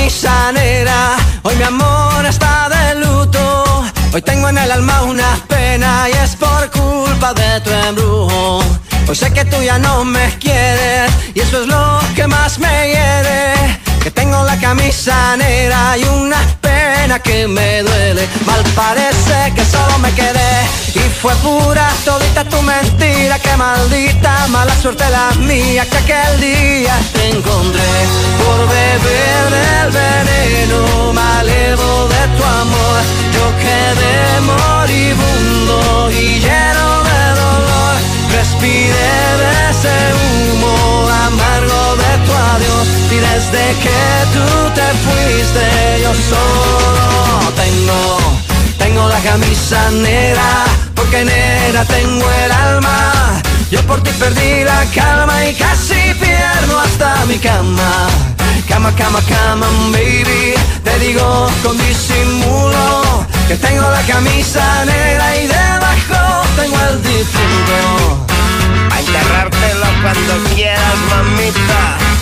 camisa negra, hoy mi amor está de luto. Hoy tengo en el alma una pena y es por culpa de tu embrujo. Hoy sé que tú ya no me quieres y eso es lo que más me hiere. Que tengo la camisa negra y una pena que me duele. Mal parece que solo me quedé y fue pura todita tu mentira. Que maldita mala suerte la mía que aquel día te encontré por beber del veneno malevo de tu amor. Yo quedé moribundo y lleno de dolor. Respiré de ese humo amargo de tu y desde que tú te fuiste yo solo tengo, tengo la camisa negra porque negra tengo el alma. Yo por ti perdí la calma y casi pierdo hasta mi cama. Cama, cama, cama, baby. Te digo con disimulo que tengo la camisa negra y debajo tengo el difunto. A enterrártelo cuando quieras, mamita.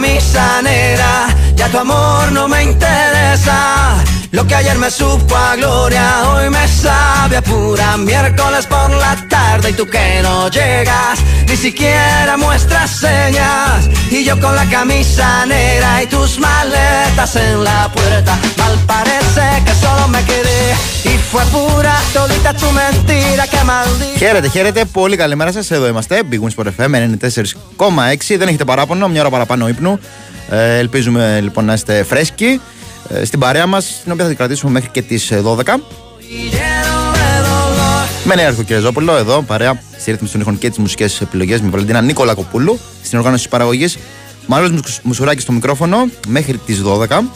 Camisa negra, ya tu amor no me interesa. Lo que ayer me supo a gloria, hoy me sabe a pura miércoles por la tarde y tú que no llegas, ni siquiera muestras señas. Y yo con la camisa negra y tus maletas en la puerta, mal parece que solo me quedé y fue pura todita tu mentira que maldita. Χαίρετε, χαίρετε. Πολύ καλημέρα σα. Εδώ είμαστε. Big Wings for FM 94,6. Δεν έχετε παράπονο, μια ώρα παραπάνω ύπνου. Ε, ελπίζουμε λοιπόν να είστε φρέσκοι ε, στην παρέα μας, την οποία θα την κρατήσουμε μέχρι και τις 12. Με νέα Αρχο Κυρεζόπουλο εδώ, παρέα στη ρύθμιση των ήχων και τις μουσικές επιλογές με Βαλεντίνα Νίκολα Κοπούλου στην οργάνωση της παραγωγής. Μάλλον Μουσουράκης στο μικρόφωνο μέχρι τις 12.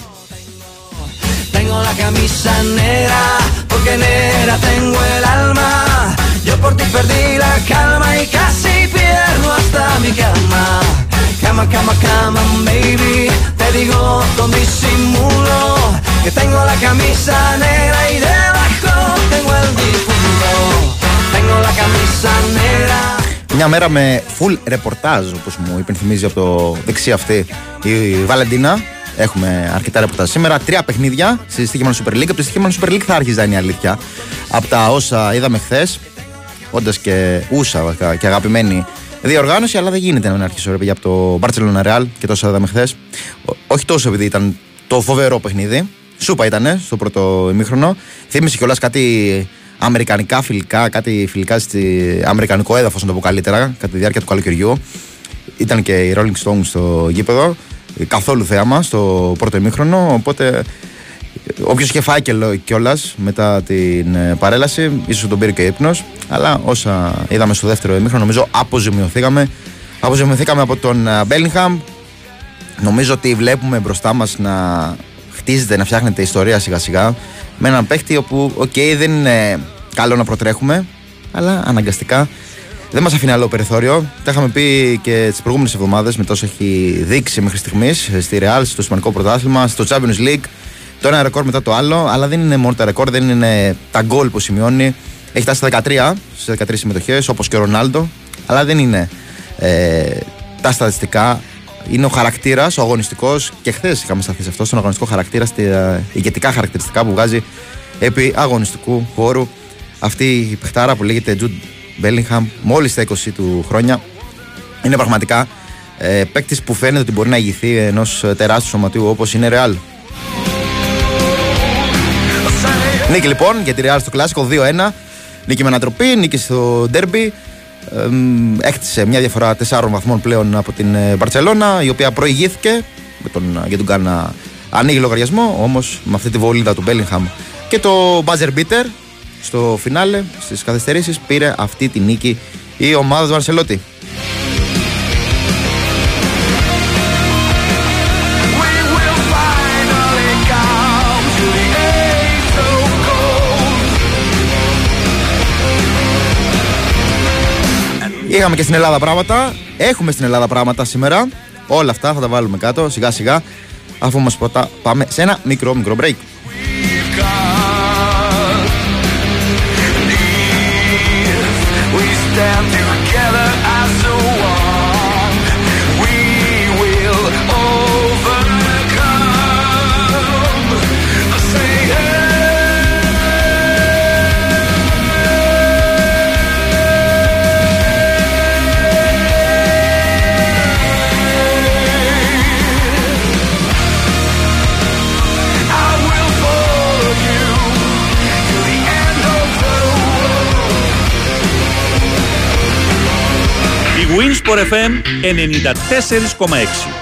Tengo la camisa negra, porque negra tengo el alma. Yo por ti perdí la calma y casi pierdo hasta mi cama. Cama, cama, cama, baby. Te digo con disimulo que tengo la camisa negra y debajo tengo el difunto. Tengo la camisa negra. Μια μέρα με full ρεπορτάζ, όπως μου υπενθυμίζει από το δεξί αυτή η Βαλεντίνα. Έχουμε αρκετά ρεπορτάζ σήμερα. Τρία παιχνίδια στη στοιχείμενη Super League. Από τη στοιχείμενη Super League θα άρχιζα είναι η αλήθεια. Από τα όσα είδαμε χθες, όντας και ούσα βασικά, και αγαπημένη διοργάνωση, αλλά δεν γίνεται να μην αρχίσω ρε παιδιά από το Barcelona Real και τόσα είδαμε χθες. Όχι τόσο επειδή ήταν το φοβερό παιχνίδι. Σούπα ήταν στο πρώτο ημίχρονο. Θύμισε κιόλας κάτι αμερικανικά φιλικά, κάτι φιλικά στη αμερικανικό έδαφος, να το πω καλύτερα, κατά τη διάρκεια του καλοκαιριού. Ήταν και οι Rolling Stones στο γήπεδο. Καθόλου θέαμα στο πρώτο ημίχρονο. Οπότε Όποιος είχε φάει κιόλας μετά την ε, παρέλαση, ίσως τον πήρε και ύπνος. Αλλά όσα είδαμε στο δεύτερο ημίχρονο, νομίζω αποζημιωθήκαμε. Αποζημιωθήκαμε από τον Μπέλιγχαμ. Νομίζω ότι βλέπουμε μπροστά μας να χτίζεται, να φτιάχνεται ιστορία σιγά σιγά. Με έναν παίχτη όπου, οκ, δεν είναι καλό να προτρέχουμε, αλλά αναγκαστικά δεν μας αφήνει άλλο περιθώριο. Τα είχαμε πει και τις προηγούμενες εβδομάδες με τόσο έχει δείξει μέχρι στιγμής στη Real, στο Ισπανικό Πρωτάθλημα, στο Champions League. Το ένα ρεκόρ μετά το άλλο, αλλά δεν είναι μόνο τα ρεκόρ, δεν είναι τα γκολ που σημειώνει. Έχει φτάσει στα 13, στι 13 συμμετοχές, όπως και ο Ρονάλντο, αλλά δεν είναι ε, τα στατιστικά. Είναι ο χαρακτήρας, ο αγωνιστικός, και χθες είχαμε σταθεί σε αυτό, στον αγωνιστικό χαρακτήρα, στα ηγετικά χαρακτηριστικά που βγάζει επί αγωνιστικού χώρου. Αυτή η παιχτάρα που λέγεται Jude Bellingham, μόλις στα 20 του χρόνια, είναι πραγματικά ε, παίκτης που φαίνεται ότι μπορεί να ηγηθεί ενός τεράστιου σωματείου όπως είναι Real. Νίκη λοιπόν για τη Real στο κλασικό 2-1. Νίκη με ανατροπή, νίκη στο ντέρμπι. Έκτισε μια διαφορά 4 βαθμών πλέον από την Μπαρσελόνα, η οποία προηγήθηκε με τον, για τον Κάνα ανοίγει λογαριασμό. Όμως με αυτή τη βολίδα του Μπέλιγχαμ και το buzzer beater στο φινάλε, στις καθυστερήσεις, πήρε αυτή τη νίκη η ομάδα του Αρσελότη. Είχαμε και στην Ελλάδα πράγματα. Έχουμε στην Ελλάδα πράγματα σήμερα. Όλα αυτά θα τα βάλουμε κάτω σιγά σιγά. Αφού μας πρώτα πάμε σε ένα μικρό μικρό break. Winsport FM 94,6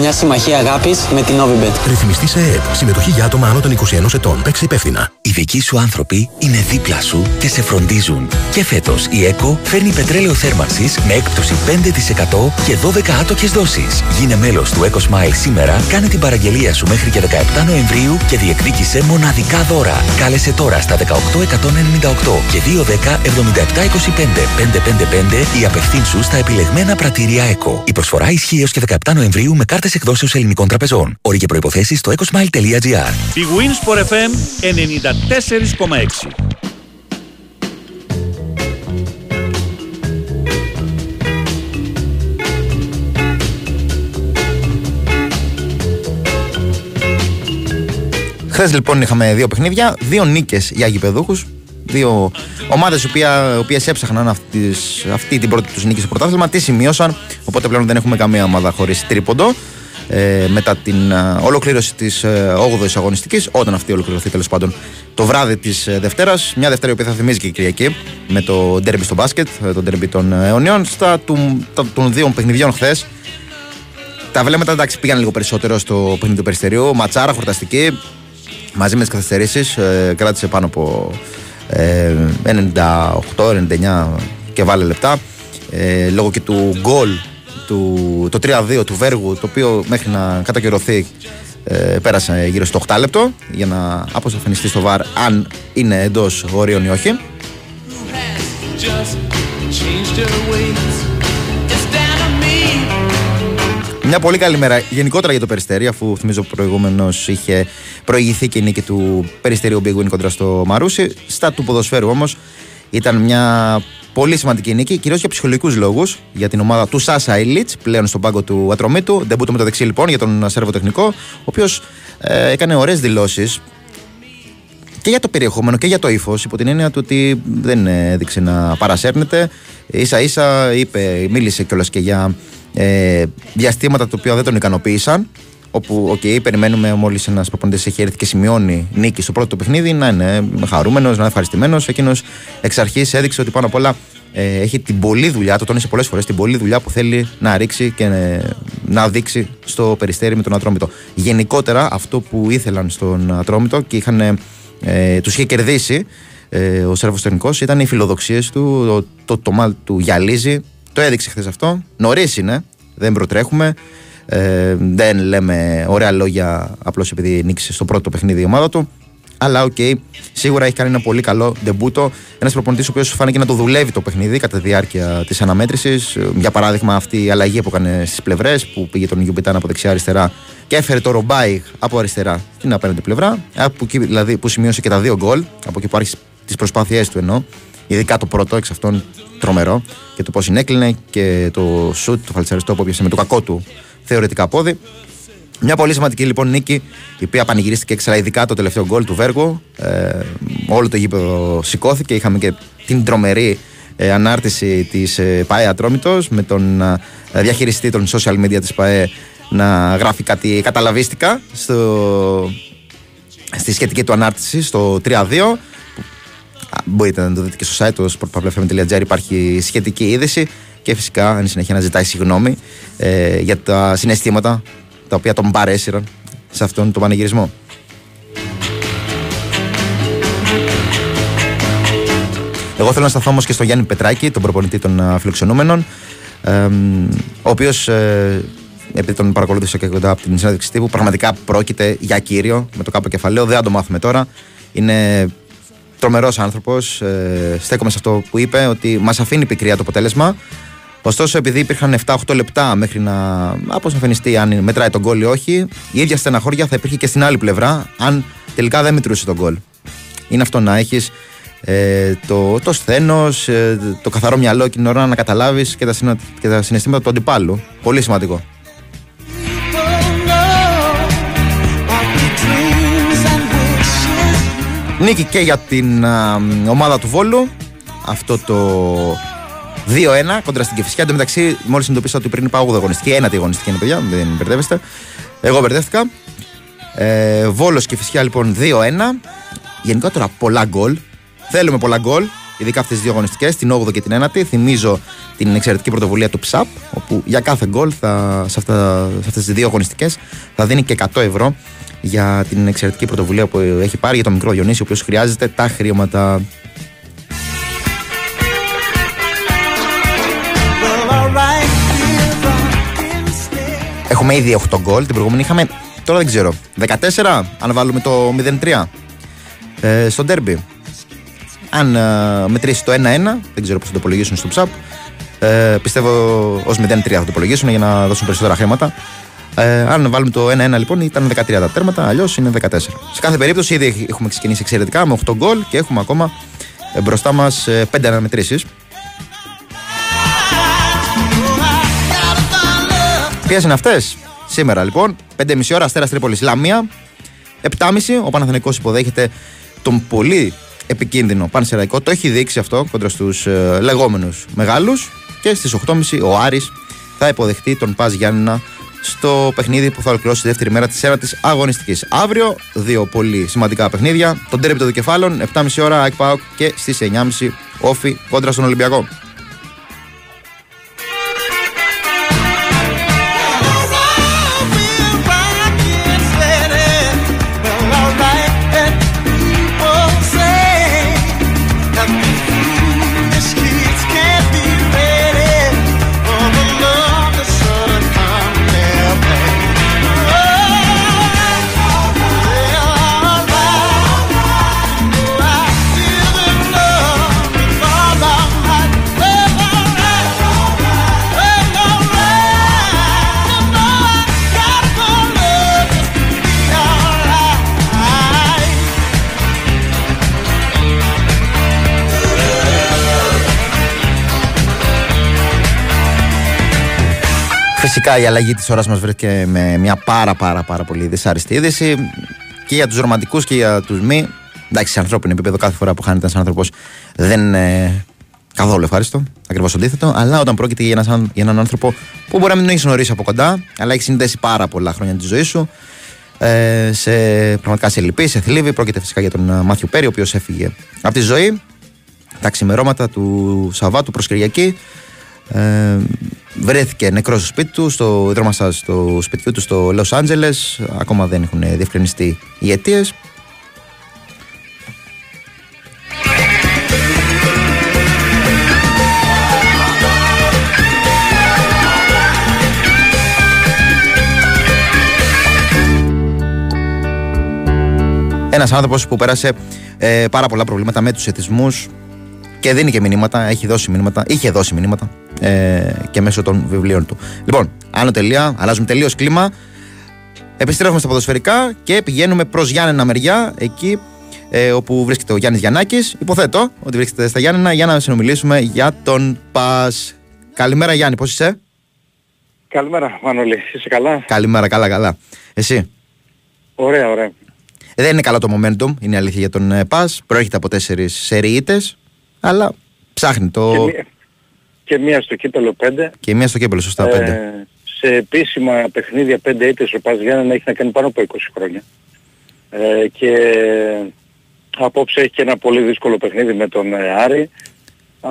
μια συμμαχία αγάπης με την Novibet. Ρυθμιστή σε ΕΕΠ. Συμμετοχή για άτομα άνω των 21 ετών. Παίξε υπεύθυνα. Οι δικοί σου άνθρωποι είναι δίπλα σου και σε φροντίζουν. Και φέτος η ΕΚΟ φέρνει πετρέλαιο θέρμανσης με έκπτωση 5% και 12 άτοκες δόσεις. Γίνε μέλος του Eco Smile σήμερα, κάνε την παραγγελία σου μέχρι και 17 Νοεμβρίου και διεκδίκησε μοναδικά δώρα. Κάλεσε τώρα στα 18198 και 210 7725 555 ή απευθύνσου στα επιλεγμένα πρατήρια ΕΚΟ. Η προσφορά ισχύει έω και 17 Νοεμβρίου με κάρτες εκδόσεως ελληνικών τραπεζών. Όροι και προποθέσει στο ecosmile.gr. Η Winsport FM 94,6. Χθες λοιπόν είχαμε δύο παιχνίδια, δύο νίκες για γηπεδούχους. Δύο ομάδες οι οποίες έψαχναν αυτή, αυτή την πρώτη τους νίκη στο πρωτάθλημα. Τις σημείωσαν, οπότε πλέον δεν έχουμε καμία ομάδα χωρίς τρίποντο. Ε, μετά την ε, ολοκλήρωση της ε, 8η αγωνιστικής, όταν αυτή ολοκληρωθεί τέλος πάντων το βράδυ της ε, Δευτέρας. Μια Δευτέρα η οποία θα θυμίζει και η Κυριακή με το ντέρμπι στο μπάσκετ, ε, το ντέρμπι των ε, αιωνιών. Στα του, των δύο παιχνιδιών χθες, τα βλέμματα εντάξει πήγαν λίγο περισσότερο στο παιχνίδι του Περιστερίου. Ματσάρα, χορταστική, μαζί με τις καθυστερήσεις. Ε, κράτησε πάνω από ε, 98-99 και βάλε λεπτά. Ε, λόγω και του γκολ του, το 3-2 του Βέργου, το οποίο μέχρι να κατακαιρωθεί ε, πέρασε γύρω στο 8 λεπτό για να αποσαφινιστεί στο βαρ αν είναι εντός ορίων ή όχι. Μια πολύ καλή μέρα γενικότερα για το Περιστέρι, αφού θυμίζω προηγούμενος είχε προηγηθεί και η νίκη του Περιστερίου Big Win κοντρα στο Μαρούσι. Στα του ποδοσφαίρου όμως ήταν μια πολύ σημαντική νίκη, κυρίως για ψυχολογικούς λόγους, για την ομάδα του Σάσα Ηλίτ, πλέον στον πάγκο του Ατρωμίτου. Δεν με το δεξί λοιπόν για τον Σέρβο Τεχνικό, ο οποίος ε, έκανε ωραίες δηλώσεις και για το περιεχόμενο και για το ύφος, υπό την έννοια του ότι δεν έδειξε να παρασέρνεται. σα ίσα είπε, μίλησε κιόλας και για ε, διαστήματα τα οποία δεν τον ικανοποίησαν. Όπου, OK, okay, περιμένουμε μόλις ένας προπονητής έχει έρθει και σημειώνει νίκη στο πρώτο παιχνίδι να είναι χαρούμενος, να είναι ευχαριστημένος. Εκείνος εξ αρχής έδειξε ότι πάνω απ' όλα ε, έχει την πολλή δουλειά, το τόνισε πολλές φορές, την πολλή δουλειά που θέλει να ρίξει και ε, να δείξει στο περιστέρι με τον Ατρόμητο. Γενικότερα, αυτό που ήθελαν στον Ατρόμητο και είχαν, ε, του είχε κερδίσει ε, ο Σέρβος Τεχνικός ήταν οι φιλοδοξίες του, το, το, το μάτι του γυαλίζει. Το έδειξε χθες αυτό. Νωρίς είναι, δεν προτρέχουμε. Ε, δεν λέμε ωραία λόγια απλώς επειδή νίκησε στο πρώτο παιχνίδι η ομάδα του. Αλλά OK, okay, σίγουρα έχει κάνει ένα πολύ καλό ντεμπούτο. Ένας προπονητής ο οποίος φάνηκε να το δουλεύει το παιχνίδι κατά τη διάρκεια της αναμέτρησης. Για παράδειγμα, αυτή η αλλαγή που έκανε στις πλευρές, που πήγε τον Γιουμπιτάν από δεξιά αριστερά και έφερε το Ρομπάι από αριστερά στην απέναντι πλευρά. Από εκεί δηλαδή που σημείωσε και τα δύο γκολ, από εκεί που άρχισε τις προσπάθειές του εννοώ. Ειδικά το πρώτο εξ αυτών τρομερό και το πώς συνέκλεινε και το σουτ, το φαλτσαριστό που έπιασε με το κακό του θεωρητικά πόδι. Μια πολύ σημαντική λοιπόν νίκη, η οποία πανηγυρίστηκε έξερα ειδικά το τελευταίο γκολ του Βέργου. Ε, όλο το γήπεδο σηκώθηκε. Είχαμε και την τρομερή ε, ανάρτηση της ε, ΠαΕ Ατρόμητος με τον ε, διαχειριστή των social media της ΠαΕ να γράφει κάτι καταλαβίστικα στο, στη σχετική του ανάρτηση στο 3-2. Μπορείτε να το δείτε και στο site του sportpavlefm.gr υπάρχει σχετική είδηση και φυσικά αν συνεχεία να ζητάει συγγνώμη ε, για τα συναισθήματα τα οποία τον παρέσυραν σε αυτόν τον πανηγυρισμό. Εγώ θέλω να σταθώ όμως και στον Γιάννη Πετράκη, τον προπονητή των α, φιλοξενούμενων, ε, ο οποίος, ε, επειδή τον παρακολούθησα και κοντά από την συνέντευξη τύπου, πραγματικά πρόκειται για κύριο με το κάπου κεφαλαίο. Δεν θα το μάθουμε τώρα. Είναι τρομερός άνθρωπος. Ε, στέκομαι σε αυτό που είπε, ότι μας αφήνει πικρία το αποτέλεσμα. Ωστόσο, επειδή υπήρχαν 7-8 λεπτά μέχρι να αποσαφινιστεί αν μετράει τον γκολ ή όχι, η ίδια στεναχώρια θα υπήρχε και στην άλλη πλευρά, αν τελικά δεν μετρούσε τον γκολ. Είναι αυτό να έχεις ε, το, το σθένος, ε, το καθαρό μυαλό και την ώρα να καταλάβεις και, τα συνα- και τα συναισθήματα του αντιπάλου. Πολύ σημαντικό. Νίκη και για την α, ομάδα του Βόλου. Αυτό το 2-1 κοντρα στην Κεφισιά. Εν τω μεταξύ, μόλις συνειδητοποίησα ότι πριν είπα 8 αγωνιστική, ένατη αγωνιστική είναι παιδιά, δεν μπερδεύεστε. Εγώ μπερδεύτηκα. Ε, Βόλος και Φυσιά λοιπόν 2-1. Γενικότερα πολλά γκολ. Θέλουμε πολλά γκολ, ειδικά αυτές τις δύο αγωνιστικές, την 8η και την 9η. Θυμίζω την εξαιρετική πρωτοβουλία του ΨΑΠ, όπου για κάθε γκολ θα, σε, αυτά, σε αυτές τις δύο αγωνιστικές θα δίνει και 100 ευρώ για την εξαιρετική πρωτοβουλία που έχει πάρει για το μικρό Διονύση, ο οποίος χρειάζεται τα χρήματα. Έχουμε ήδη 8 γκολ. Την προηγούμενη είχαμε, τώρα δεν ξέρω, 14, αν βάλουμε το 0-3 ε, στο ντέρμπι. Αν ε, μετρήσει το 1-1, δεν ξέρω πώς θα το υπολογίσουν στο ψαπ. Ε, πιστεύω ως 0-3 θα το υπολογίσουν για να δώσουν περισσότερα χρήματα. Ε, αν βάλουμε το 1-1 λοιπόν, ήταν 13 τα τέρματα, αλλιώς είναι 14. Σε κάθε περίπτωση, ήδη έχουμε ξεκινήσει εξαιρετικά με 8 γκολ και έχουμε ακόμα ε, μπροστά μας 5 αναμετρήσεις. Ποιες είναι αυτές, σήμερα λοιπόν, 5,5 ώρα Αστέρας Τρίπολης Λαμία. 7,5 ο Παναθηναϊκός υποδέχεται τον πολύ επικίνδυνο Πανσεραϊκό. Το έχει δείξει αυτό κοντρα στους ε, λεγόμενους μεγάλους. Και στις 8.30 ο Άρης θα υποδεχτεί τον Πας Γιάννηνα στο παιχνίδι που θα ολοκληρώσει τη δεύτερη μέρα της ένατη αγωνιστικής. Αύριο, δύο πολύ σημαντικά παιχνίδια. Τον τέρμι των δικεφάλων, 7.30 ώρα ΑΕΚ ΠΑΟΚ και στις 9.30 όφη κόντρα στον Ολυμπιακό. Φυσικά η αλλαγή της ώρας μας βρέθηκε με μια πάρα πάρα πάρα πολύ δυσάρεστη είδηση και για τους ρομαντικούς και για τους μη. Εντάξει, σε ανθρώπινο επίπεδο κάθε φορά που χάνεται ένας άνθρωπος δεν είναι καθόλου ευχάριστο. Ακριβώς αντίθετο. Αλλά όταν πρόκειται για, ένας, για έναν άνθρωπο που μπορεί να μην τον έχεις γνωρίσει από κοντά, αλλά έχεις συνδέσει πάρα πολλά χρόνια τη ζωή σου, ε, σε, πραγματικά σε λυπή, σε θλίβη. Πρόκειται φυσικά για τον ε, Μάθιου Πέρι, ο οποίος έφυγε από τη ζωή τα ξημερώματα του Σαββάτου προς Κυριακή. Ε, βρέθηκε νεκρός στο σπίτι του, στο δρόμο σας, στο σπιτιού του στο Λος Άντζελες. Ακόμα δεν έχουν διευκρινιστεί οι αιτίες. Ένας άνθρωπος που πέρασε ε, πάρα πολλά προβλήματα με τους εθισμού και δίνει και μηνύματα, έχει δώσει μηνύματα, είχε δώσει μηνύματα ε, και μέσω των βιβλίων του. Λοιπόν, άνω τελεία, αλλάζουμε τελείως κλίμα. Επιστρέφουμε στα ποδοσφαιρικά και πηγαίνουμε προς Γιάννενα μεριά, εκεί ε, όπου βρίσκεται ο Γιάννης Γιαννάκης. Υποθέτω ότι βρίσκεται στα Γιάννενα για να συνομιλήσουμε για τον Πα. Καλημέρα, Γιάννη, πώς είσαι; Καλημέρα, Μανώλη. Είσαι καλά; Καλημέρα, καλά, καλά. Εσύ; Ωραία, ωραία. Δεν είναι καλό το momentum, είναι η αλήθεια για τον ε, Πας. Προέρχεται από τέσσερις σεριίτες, αλλά ψάχνει το. Και, μία, και μία στο κύπελο 5. Και μία στο κύπελο, σωστά 5. Ε, σε επίσημα παιχνίδια 5 ήττες ο Πας Γιάννενα έχει να κάνει πάνω από 20 χρόνια. Ε, και απόψε έχει και ένα πολύ δύσκολο παιχνίδι με τον ε, Άρη. Α,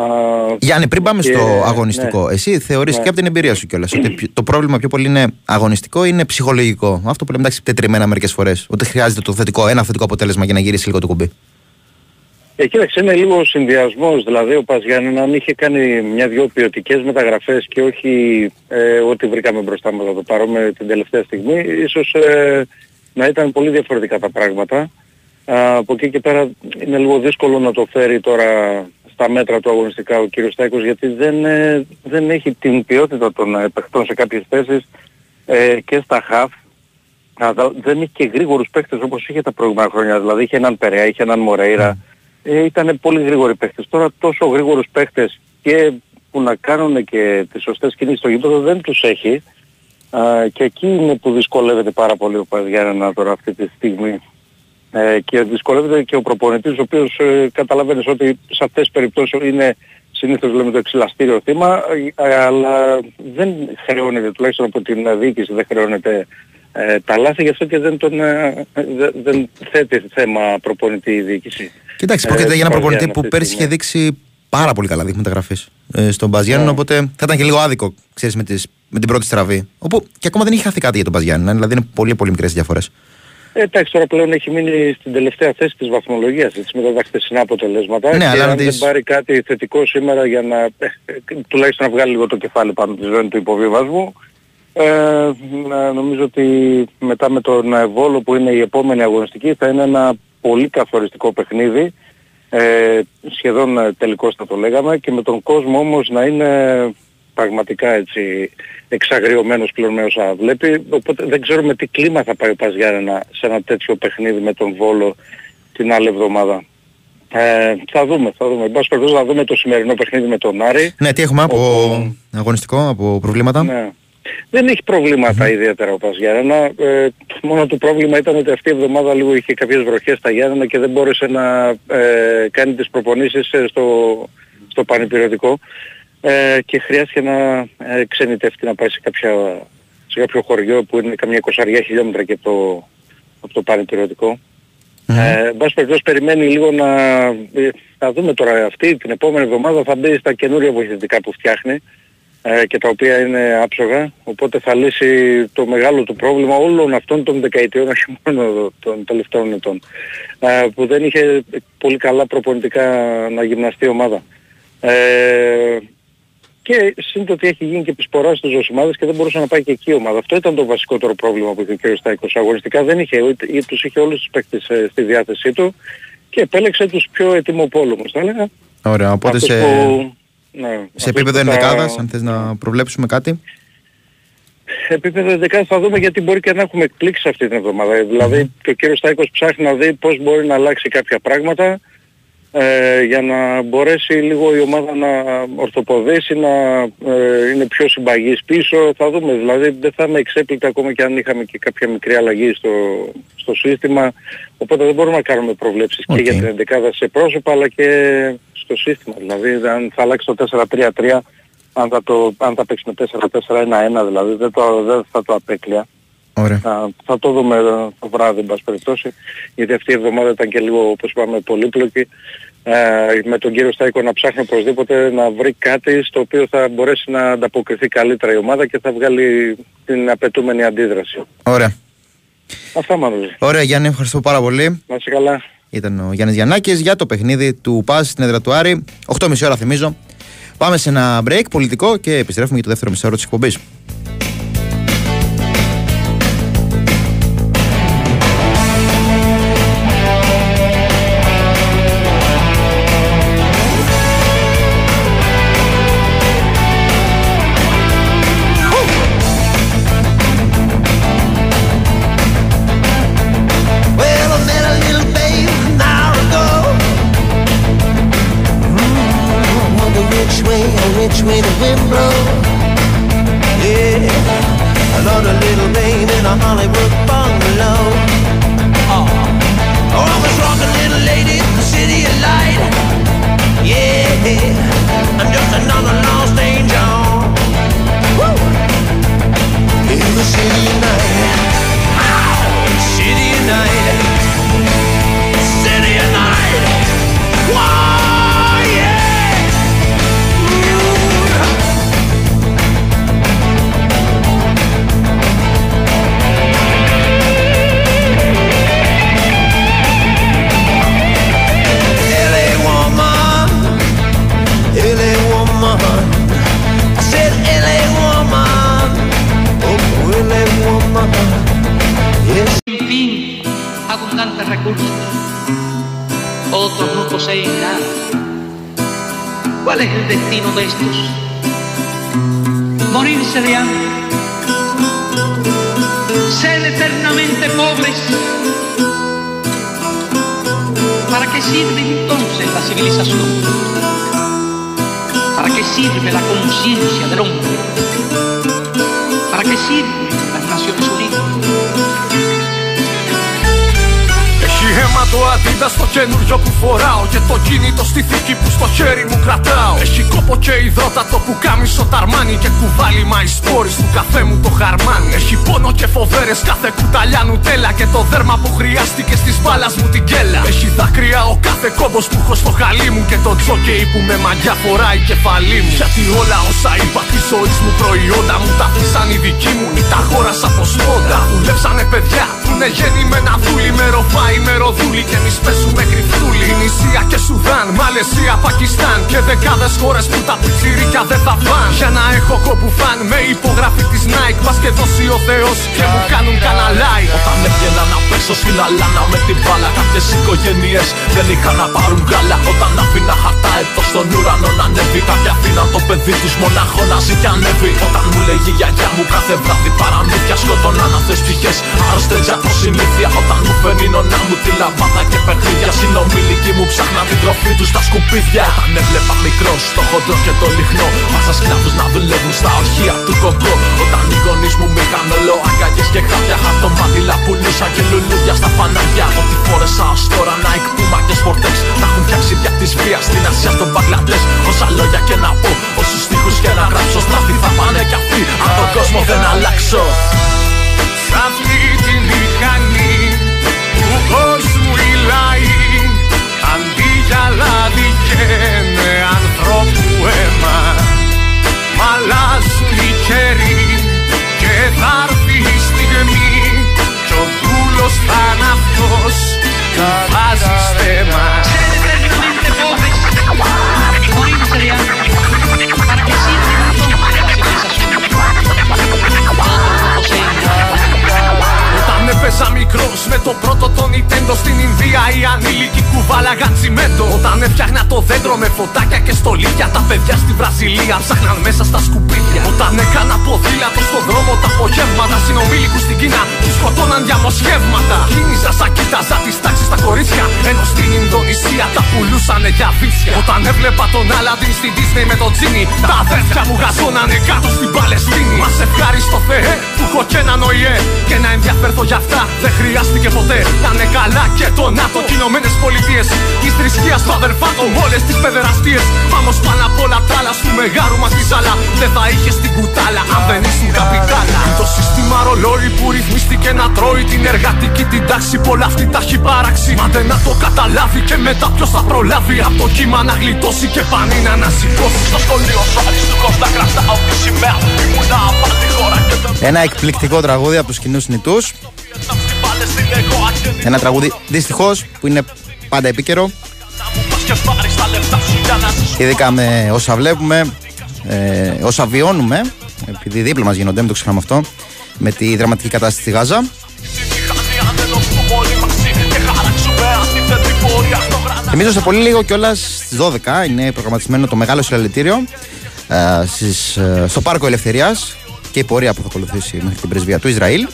Γιάννη, πριν πάμε και- στο αγωνιστικό, ναι. εσύ θεωρείς Ναι. και από την εμπειρία σου κιόλας ότι πιο- το πρόβλημα πιο πολύ είναι αγωνιστικό ή είναι ψυχολογικό; Αυτό που λέμε εντάξει τετριμένα μερικές φορές. Ότι χρειάζεται το θετικό, ένα θετικό αποτέλεσμα για να γυρίσει λίγο το κουμπί. Ε, κοίταξε, είναι λίγο ο συνδυασμός. Δηλαδή ο Παζιάννη αν είχε κάνει μια-δυο ποιοτικές μεταγραφές και όχι ε, ό,τι βρήκαμε μπροστά μας να το πάρουμε την τελευταία στιγμή, ίσως ε, να ήταν πολύ διαφορετικά τα πράγματα. Α, από εκεί και πέρα είναι λίγο δύσκολο να το φέρει τώρα στα μέτρα του αγωνιστικά ο κύριος Στάικος γιατί δεν, ε, δεν έχει την ποιότητα των ε, παιχτών σε κάποιες θέσεις ε, και στα χαφ. Αλλά δεν έχει και γρήγορους παίκτες όπως είχε τα προηγούμενα χρόνια. Δηλαδή είχε έναν Περέα, είχε έναν Μορέιρα. Ε, ήταν πολύ γρήγοροι παίκτες. Τώρα τόσο γρήγορους παίκτες και που να κάνουν και τις σωστές κινήσεις στο γήπεδο δεν τους έχει. Α, και εκεί είναι που δυσκολεύεται πάρα πολύ ο Παζιάννα τώρα αυτή τη στιγμή. Ε, και δυσκολεύεται και ο προπονητής ο οποίος ε, καταλαβαίνεις ότι σε αυτές τις περιπτώσεις είναι συνήθως λέμε το εξυλαστήριο θύμα ε, αλλά δεν χρεώνεται τουλάχιστον από την διοίκηση δεν χρεώνεται ε, τα λάθη γι' αυτό και δεν, τον, ε, δεν, δεν θέτει θέμα προπονητή η διοίκηση. Κοιτάξτε, Ε, πρόκειται για ένα του προπονητή Παζιάννη που αυτή τη πέρσι είχε στιγμή. δείξει πάρα πολύ καλά δείγματα γραφής ε, στον Μπαζιάννη. Ναι. Οπότε θα ήταν και λίγο άδικο, ξέρεις, με, τις- με την πρώτη στραβή. Όπου και ακόμα δεν είχε χαθεί κάτι για τον Μπαζιάννη. Δηλαδή είναι πολύ, πολύ μικρές διαφορές. Ε, εντάξει τώρα πλέον έχει μείνει στην τελευταία θέση της βαθμολογίας έτσι, με τα χθεσινά αποτελέσματα Ναι, και αλλά αν να δεν δεις- πάρει κάτι θετικό σήμερα για να ε, ε, τουλάχιστον να βγάλει λίγο το κεφάλι πάνω τη ζώνη του υποβίβασμου ε, να- νομίζω ότι μετά με τον ε, Βόλο που είναι η επόμενη αγωνιστική θα είναι ένα πολύ καθοριστικό παιχνίδι ε, σχεδόν ε, τελικός θα το λέγαμε και με τον κόσμο όμως να είναι πραγματικά έτσι εξαγριωμένος πλέον με όσα βλέπει οπότε δεν ξέρω με τι κλίμα θα πάει ο Παζιάννενα σε ένα τέτοιο παιχνίδι με τον Βόλο την άλλη εβδομάδα. Ε, θα δούμε, θα δούμε. Εν πάση περιπτώσει θα δούμε το σημερινό παιχνίδι με τον Άρη. Ναι, τι έχουμε από Όπου- αγωνιστικό, από προβλήματα. Ναι. Δεν έχει προβλήματα ιδιαίτερα ο Πας Γιάννενα. Ε, το μόνο του πρόβλημα ήταν ότι αυτή η εβδομάδα λίγο είχε κάποιες βροχές στα Γιάννενα και δεν μπόρεσε να ε, κάνει τις προπονήσεις ε, στο, στο πανεπιρωτικό ε, και χρειάστηκε να ε, ξενιτεύει να πάει σε, κάποια, σε κάποιο χωριό που είναι καμιά 20 χιλιόμετρα και από το, από το πανεπιρωτικό. Ε, εν πάση περιπτώσει περιμένει λίγο να... ε, θα δούμε τώρα αυτή την επόμενη εβδομάδα θα μπει στα καινούρια βοηθητικά που φτιάχνει ε, και τα οποία είναι άψογα οπότε θα λύσει το μεγάλο του πρόβλημα όλων αυτών των δεκαετιών όχι μόνο των τελευταίων ετών ε, που δεν είχε πολύ καλά προπονητικά να γυμναστεί η ομάδα. Ε, και σύν το ότι έχει γίνει και επισπορά στους ζωσιμάδες και δεν μπορούσε να πάει και εκεί η ομάδα. Αυτό ήταν το βασικότερο πρόβλημα που είχε ο κ. Στάικος. Αγωνιστικά δεν είχε, ούτε- ή τους είχε όλους τους παίκτες ε, στη διάθεσή του και επέλεξε τους πιο ετοιμοπόλεμους θα έλεγα. Ωραία, οπότε Αυτούς σε, που- ναι, σε αυτούς επίπεδο που θα- ενδεκάδας, αν θες να προβλέψουμε κάτι. σε επίπεδο 11 θα δούμε γιατί μπορεί και να έχουμε εκπλήξει αυτή την εβδομάδα. Δηλαδή και ο κύριος Στάικος ψάχνει να δει πώς μπορεί να αλλάξει κάποια πράγματα ε, για να μπορέσει λίγο η ομάδα να ορθοποδήσει, να ε, είναι πιο συμπαγής πίσω. Θα δούμε, δηλαδή δεν θα είμαι έκπληκτος ακόμα και αν είχαμε και κάποια μικρή αλλαγή στο, στο σύστημα. Οπότε δεν μπορούμε να κάνουμε προβλέψεις Οκ. και για την ενδεκάδα σε πρόσωπα αλλά και στο σύστημα. Δηλαδή αν θα αλλάξει το 4-3-3 αν θα, το, αν θα παίξει με 4-4-1-1 δηλαδή δεν, το, δεν θα το απέκλεια. Ωραία. Α, θα το δούμε ε, το βράδυ, εν πάση περιπτώσει, γιατί αυτή η εβδομάδα ήταν και λίγο, όπως είπαμε, πολύπλοκη. Ε, με τον κύριο Στάικο να ψάχνει οπωσδήποτε να βρει κάτι στο οποίο θα μπορέσει να ανταποκριθεί καλύτερα η ομάδα και θα βγάλει την απαιτούμενη αντίδραση. Ωραία. Αυτά μάλλον. Ωραία, Γιάννη, ευχαριστώ πάρα πολύ. Να είσαι καλά. Ήταν ο Γιάννης Γιαννάκης για το παιχνίδι του ΠΑΣ στην έδρα του Άρη. 8.30 ώρα θυμίζω. Πάμε σε ένα break πολιτικό και επιστρέφουμε για το δεύτερο μισό ώρα της εκπομπής. Υδρότατο που κάμισο ταρμάνι Και κουβάλι μα σπόρις του καφέ μου το χαρμάνι Έχει πόνο και φοβέρες κάθε κουταλιά νουτέλα Και το δέρμα που χρειάστηκε στις μπάλας μου την κέλα. Έχει δάκρυα ο κάθε κόμπος που έχω στο χαλί μου Και το τζόκεϊ που με μαγιά φοράει κεφαλή μου. Γιατί όλα όσα είπα τη ζωή μου προϊόντα μου Τα αφήσαν οι δικοί μου. Ή τα χώρασα από σπόντα Δουλέψανε παιδιά που είναι γέννη με ένα δούλι Με ροφάει με ροδούλι και εμείς πέσουμε κρυφτούλι. Ινησία και Σουδάν, Μαλαισία, Πακιστάν Και δεκάδες χώρες που τα πιτσιρίκια δεν θα πάνε. Για να έχω κόπου φαν με υπογραφή της Nike Μας και δώσει ο Θεός και μου κάνουν κανένα like. Όταν έβγαινα να πέσω στην αλάνα με την μπάλα Κάποιες οικογένειες δεν είχαν να πάρουν γάλα. Όταν άφηνα χαρτά εδώ στον ουρανό να ανέβει Κάποια αφήναν το παιδί τους μονάχο να ζει και ανέβει. Όταν μου λέγει η γιαγιά μου κάθε βράδυ παραμύθια Σκοτώναν αυτές ψυχές. Άρρωστες για το συνήθεια Όταν μου φέρνει η νονά μου τη λαμπάδα και παιχνίδια Συνομιλικοί μου ψάχναν την τροφή τους στα σκουπίδια. Όταν έβλεπα μικρό στο χοντρό και το λιχνό Πάσα σκλάβους να δουλεύουν στα ορχεία του κοκκό Όταν οι γονείς μου με είχαν όλο αγκάγες και χάπια Χαρτομάτιλα πουλούσα και λουλούδια στα φανάρια. Ό,τι φόρεσα ως τώρα Nike, Puma και Sportex Τα έχουν φτιάξει δια της βίας στην Ασία στον Μπαγκλαντές. Όσα λόγια και να πω, όσους στίχους και να γράψω Στραφή θα πάνε κι αυτοί, αν τον κόσμο δεν αλλάξω. Σ' αίμα Μ' αλλάζουν οι καιροί και θα έρθει η στιγμή Κι ο δούλος θα είναι αυτός. Που βάζει στέμα Ser Όταν έπαιζα μικρός με το πρώτο το Nintendo στην Ινδία οι ανήλικοι κουβάλαγαν τσιμέντο. Όταν έφτιαχνα το δέντρο με φωτάκια και στολίδια, τα παιδιά στη Βραζιλία ψάχναν μέσα στα σκουπίδια. Όταν έκανα ποδήλατο στον δρόμο τα απογεύματα, συνομήλικους στην Κίνα τους σκοτώναν διαμοσχεύματα. Κίνησα σαν κοίταζα τις τάξεις στα κορίτσια, ενώ στην Ινδονησία τα πουλούσανε για βίτσια. Όταν έβλεπα τον Άλαντιν στην Disney με τον Τζίνι, τα αδέρφια μου γαζώνανε κάτω στην Παλαιστίνη. Μας ευχάριστο Θεέ που έχω και έναν ΟΗΕ και να ενδιαφέρθω για αυτά δεν χρειάστηκε ποτέ. Να είναι καλά και το ΝΑΤΟ και Ηνωμένε Πολιτείες. Της θρησκείας του αδερφάτων όλες τις παιδεραστίες. Πάμε πάνω απ' όλα τα άλλα σου μεγάρου μας τη ζάλα. Δεν θα είχες την κουτάλα αν δεν ήσουν καπιτάλα. Το σύστημα ρολόι που ρυθμίστηκε να τρώει την εργατική την τάξη. Πολλά αυτή τα έχει παράξει. Μα δεν να το καταλάβει και μετά ποιος θα προλάβει. Από το κύμα να γλιτώσει και πανί να ανασηκώσει. Στο σχολείο σου αριστούχο να κρατάω τη σημαία. Ήμουνα απ' άλλη χώρα και δεν Ένα εκπληκτικό τραγούδι από τους κοινούς νητούς. Ένα τραγούδι δυστυχώς που είναι πάντα επίκαιρο. Ειδικά με όσα βλέπουμε, ε, όσα βιώνουμε, επειδή δίπλα μας γίνονται, μην το ξεχνάμε αυτό, με τη δραματική κατάσταση στη Γάζα. Θυμίζω σε πολύ λίγο κιόλας στις 12 είναι προγραμματισμένο το μεγάλο συλλαλητήριο ε, στις, ε, στο Πάρκο Ελευθερίας και η πορεία που θα ακολουθήσει μέχρι την πρεσβεία του Ισραήλ.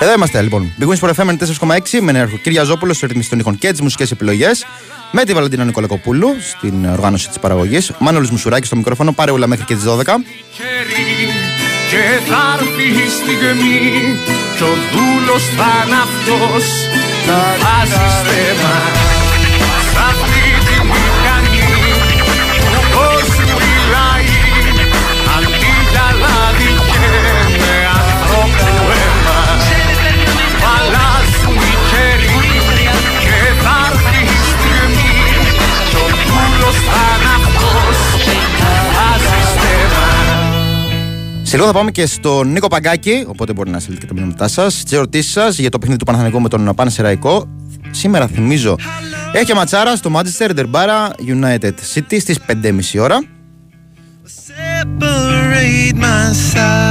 Εδώ είμαστε λοιπόν. Big Wings for FM 4,6 με νέο Κυρια Ζόπουλο στο ρυθμιστή των ήχων και τις μουσικές επιλογές. Με τη Βαλαντίνα Νικολακοπούλου στην οργάνωση της παραγωγής. Μάνολο Μουσουράκης στο μικρόφωνο. Πάρε όλα μέχρι και τις 12. Και θα έρθει η στιγμή Κι ο δούλος θα είναι αυτός Που βάζει στέμα Σε λίγο θα πάμε και στον Νίκο Παγκάκη, οπότε μπορεί να στείλετε και τα μηνύματά σας, τις ερωτήσεις σας για το παιχνίδι του Παναθανικού με τον Πανεσαιραϊκό. Σήμερα θυμίζω έχει ματσάρα στο Manchester Derby United City στις 5.30 ώρα. Separate separate my side.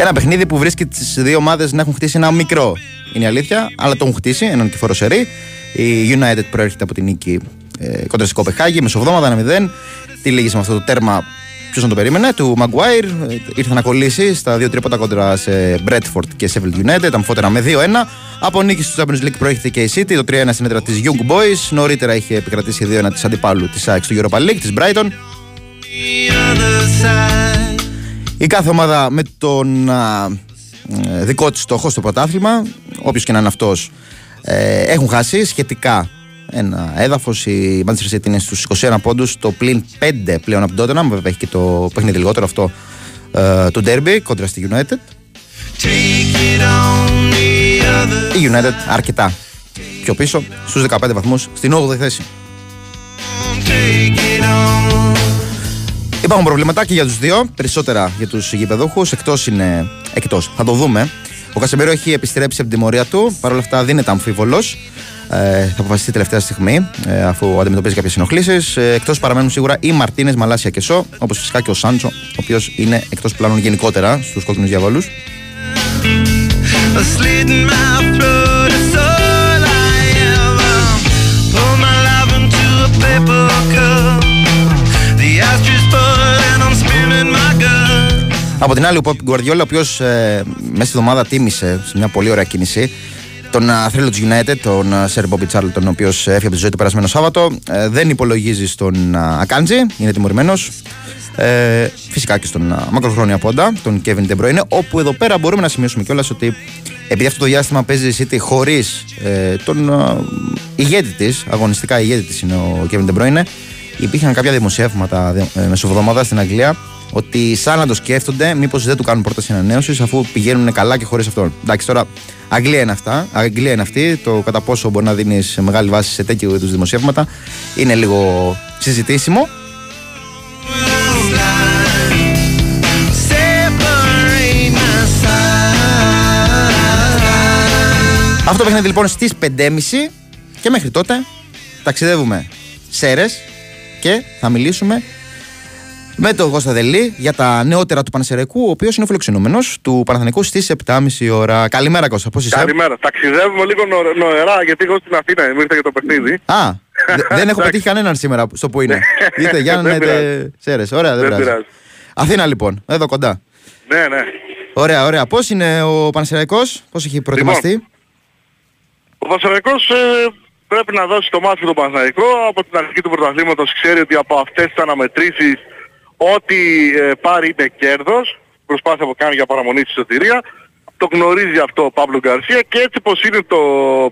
Ένα παιχνίδι που βρίσκει τις δύο ομάδες να έχουν χτίσει ένα μικρό. Είναι η αλήθεια, αλλά το έχουν χτίσει, έναν κυφόρο σερή. Η United προέρχεται από την νίκη ε, κοντρα στην Κοπεχάγη, μεσοβδόμαδα 1-0. Τι λέγει με αυτό το τέρμα, ποιος να το περίμενε, του Maguire. Ε, ήρθε να κολλήσει στα δύο τρίποτα κόντρα σε Bradford και Sheffield United. Αμφότερα με 2-1. Από νίκη στο Champions League προέρχεται και η City, το 3-1 στην έδρα της Young Boys. Νωρίτερα είχε επικρατήσει 2-1 της αντιπάλου της ΑΕΚ στο Europa League, της Brighton. Η κάθε ομάδα με τον α, ε, δικό της στόχο στο πρωτάθλημα, όποιος και να είναι αυτός, ε, έχουν χάσει σχετικά ένα έδαφος. Η Manchester City είναι στους 21 πόντους, το πλην 5 πλέον από τον Tottenham. Βέβαια έχει και το παιχνίδι λιγότερο αυτό ε, του Derby κόντρα στη United. Η United αρκετά πιο πίσω στους 15 βαθμούς στην 8η θέση. Υπάρχουν προβλήματα και για τους δύο, περισσότερα για τους γηπεδούχους, εκτός είναι εκτός. Θα το δούμε. Ο Κασεμίρο έχει επιστρέψει από την τιμωρία του, παρ' όλα αυτά δίνεται αμφίβολος. Ε, θα αποφασιστεί τελευταία στιγμή ε, αφού αντιμετωπίζει κάποιες ενοχλήσει. Ε, εκτός παραμένουν σίγουρα οι Μαρτίνες, Μαλάσια και Σο, όπως φυσικά και ο Σάντσο, ο οποίος είναι εκτός πλάνων γενικότερα στους κόκκινου διαβόλους. Asleep in my blood, it's all I ever. Pour my life into a paper cup. The ashes full and I'm spinning my gun. Από την άλλη, ο Pop Guardiola, ο οποίος ε, μέσα στη εβδομάδα τίμησε σε μια πολύ ωραία κίνηση τον θρύλο της United, τον Σερ Μπόμπι Τσάρλτον, ο οποίος έφυγε από τη ζωή του περασμένο Σάββατο. Ε, δεν υπολογίζει στον Ακάντζη, είναι τιμωρημένος. Ε, φυσικά και στον α, μακροχρόνια πόντα, τον Kevin De Bruyne, όπου εδώ πέρα μπορούμε να σημειώσουμε κιόλας ότι επειδή αυτό το διάστημα παίζει η City χωρίς ε, τον α, ηγέτη της, αγωνιστικά ηγέτη της είναι ο Kevin De Bruyne, υπήρχαν κάποια δημοσιεύματα ε, μεσοβδομάδα στην Αγγλία ότι σαν να το σκέφτονται μήπως δεν του κάνουν πρόταση ανανέωσης αφού πηγαίνουν καλά και χωρίς αυτόν. Εντάξει, τώρα Αγγλία είναι αυτά. Αγγλία είναι αυτή. Το κατά πόσο μπορεί να δίνεις μεγάλη βάση σε τέτοιου είδους δημοσιεύματα είναι λίγο συζητήσιμο. Separate my side. Αυτό το παιχνίδι λοιπόν στις 5.30 και μέχρι τότε ταξιδεύουμε Σέρες και θα μιλήσουμε με τον Κώστα Δελή για τα νεότερα του Πανεσαιρεκού, ο οποίος είναι ο φιλοξενούμενος του Παναθανικού στις 7.30 ώρα. Καλημέρα, Κώστα. Πώς είσαι, Καλημέρα. Ταξιδεύουμε λίγο νω- νοερά γιατί εγώ στην Αθήνα μου ήρθε για το παιχνίδι. Α, δε- δεν έχω πετύχει κανέναν σήμερα στο που είναι. Είτε Γιάννη, Δεν είτε πειράζει. Σέρες. Ωραία, δεν Δεν πειράζει. πειράζει. Αθήνα λοιπόν, εδώ κοντά. Ναι, ναι. Ωραία, ωραία. Πώς είναι ο Πανεσαιρεκός, πώς έχει προετοιμαστεί; Ο Βασιλικός ε, πρέπει να δώσει το μάτι του Παναθηναϊκό. Από την αρχή του πρωταθλήματος ξέρει ότι από αυτές τις αναμετρήσεις ό,τι ε, πάρει είναι κέρδος. Προσπάθεια που κάνει για παραμονή στη σωτηρία. Το γνωρίζει αυτό ο Παύλο Γκαρσία και έτσι πως είναι το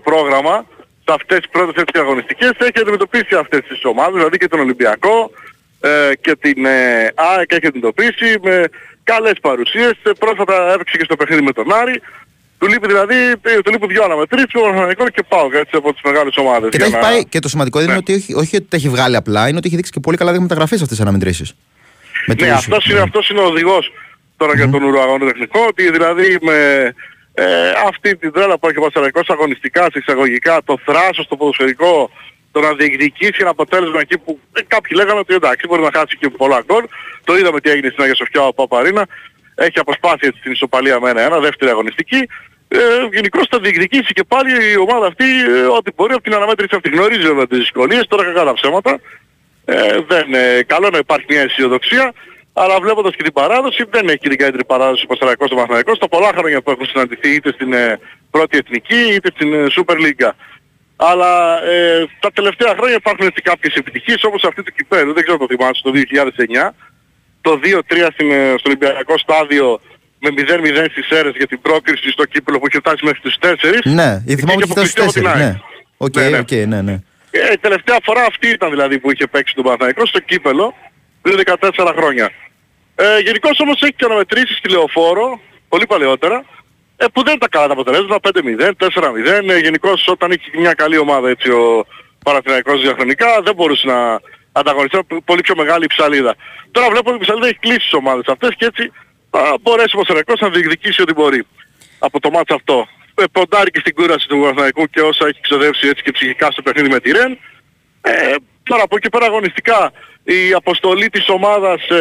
πρόγραμμα σε αυτές τις πρώτες έτσι αγωνιστικές έχει αντιμετωπίσει αυτές τις ομάδες, δηλαδή και τον Ολυμπιακό ε, και την ε, ΑΕΚ έχει αντιμετωπίσει με καλές παρουσίες. Ε, Πρόσφατα έπαιξε και στο παιχνίδι με τον Άρη. Του λείπει δηλαδή, ε, του λείπει δυο αναμετρήσεις, ο Παναθηναϊκός και πάω έτσι από τις μεγάλες ομάδες. Και, τα για έχει να- πάει, και το σημαντικό είναι Ναι. ότι όχι, όχι ότι τα έχει βγάλει απλά, είναι ότι έχει δείξει και πολύ καλά δείγματα γραφή σε αυτές τις αναμετρήσεις. Ναι, αυτός είναι, αυτός είναι ο οδηγός τώρα για τον ουραγόνο τεχνικό, ότι δηλαδή με ε, αυτή την τρέλα που έχει ο Πασαραϊκός αγωνιστικά, σε εισαγωγικά, το θράσος, το ποδοσφαιρικό, το να διεκδικήσει ένα αποτέλεσμα εκεί που ε, κάποιοι λέγανε ότι εντάξει μπορεί να χάσει και πολλά γκολ. Το είδαμε τι έγινε στην Αγία Σοφιά ο Παπαρίνα. Έχει αποσπάσει έτσι την ισοπαλία με ένα-ένα, δεύτερη αγωνιστική. Ε, γενικώς θα διεκδικήσει και πάλι η ομάδα αυτή ε, ό,τι μπορεί από την αναμέτρηση αυτή. Γνωρίζει βέβαια τις δυσκολίες, τώρα κακά τα ψέματα. Ε, δεν, ε, καλό να υπάρχει μια αισιοδοξία, αλλά βλέποντας και την παράδοση δεν έχει την καλύτερη παράδοση ο Πασαραϊκός στο Παναθηναϊκός στα πολλά χρόνια που έχουν συναντηθεί είτε στην ε, πρώτη εθνική είτε στην ε, Super League. Αλλά ε, τα τελευταία χρόνια υπάρχουν έτσι κάποιες επιτυχίες όπως αυτή του κυπέλου, δεν ξέρω το θυμάσαι, το 2009. Το 2-3 στην, ε, στο Ολυμπιακό στάδιο με 0-0 στις Σέρρες για την πρόκριση στο κύπελο που είχε φτάσει μέχρι τους 4. Ναι, η θυμάμαι ότι είχε έχει φτάσει στου αποκλειστεί από την 4. ΑΕΚ. Ναι. Οκ, Ναι, ναι. οκ, ναι, ναι. Ε, η τελευταία φορά αυτή ήταν δηλαδή που είχε παίξει τον Παναθηναϊκό στο κύπελο πριν 14 χρόνια. Ε, γενικώς όμως έχει και αναμετρήσεις στη Λεωφόρο, πολύ παλαιότερα, ε, που δεν ήταν καλά τα αποτελέσματα, 5-0, 4-0. Ε, γενικώς όταν είχε μια καλή ομάδα έτσι ο Παναθηναϊκός διαχρονικά δεν μπορούσε να ανταγωνιστεί ήταν πολύ πιο μεγάλη ψαλίδα. Τώρα βλέπω ότι η ψαλίδα έχει κλείσει τις ομάδες αυτές και έτσι θα μπορέσει ο Παναθηναϊκός να διεκδικήσει ό,τι μπορεί από το μάτς αυτό. Ε, ποντάρει και στην κούραση του Παναθηναϊκού και όσα έχει ξοδεύσει έτσι και ψυχικά στο παιχνίδι με τη Ρεν. Ε, Τώρα από εκεί πέρα αγωνιστικά η αποστολή της ομάδας ε,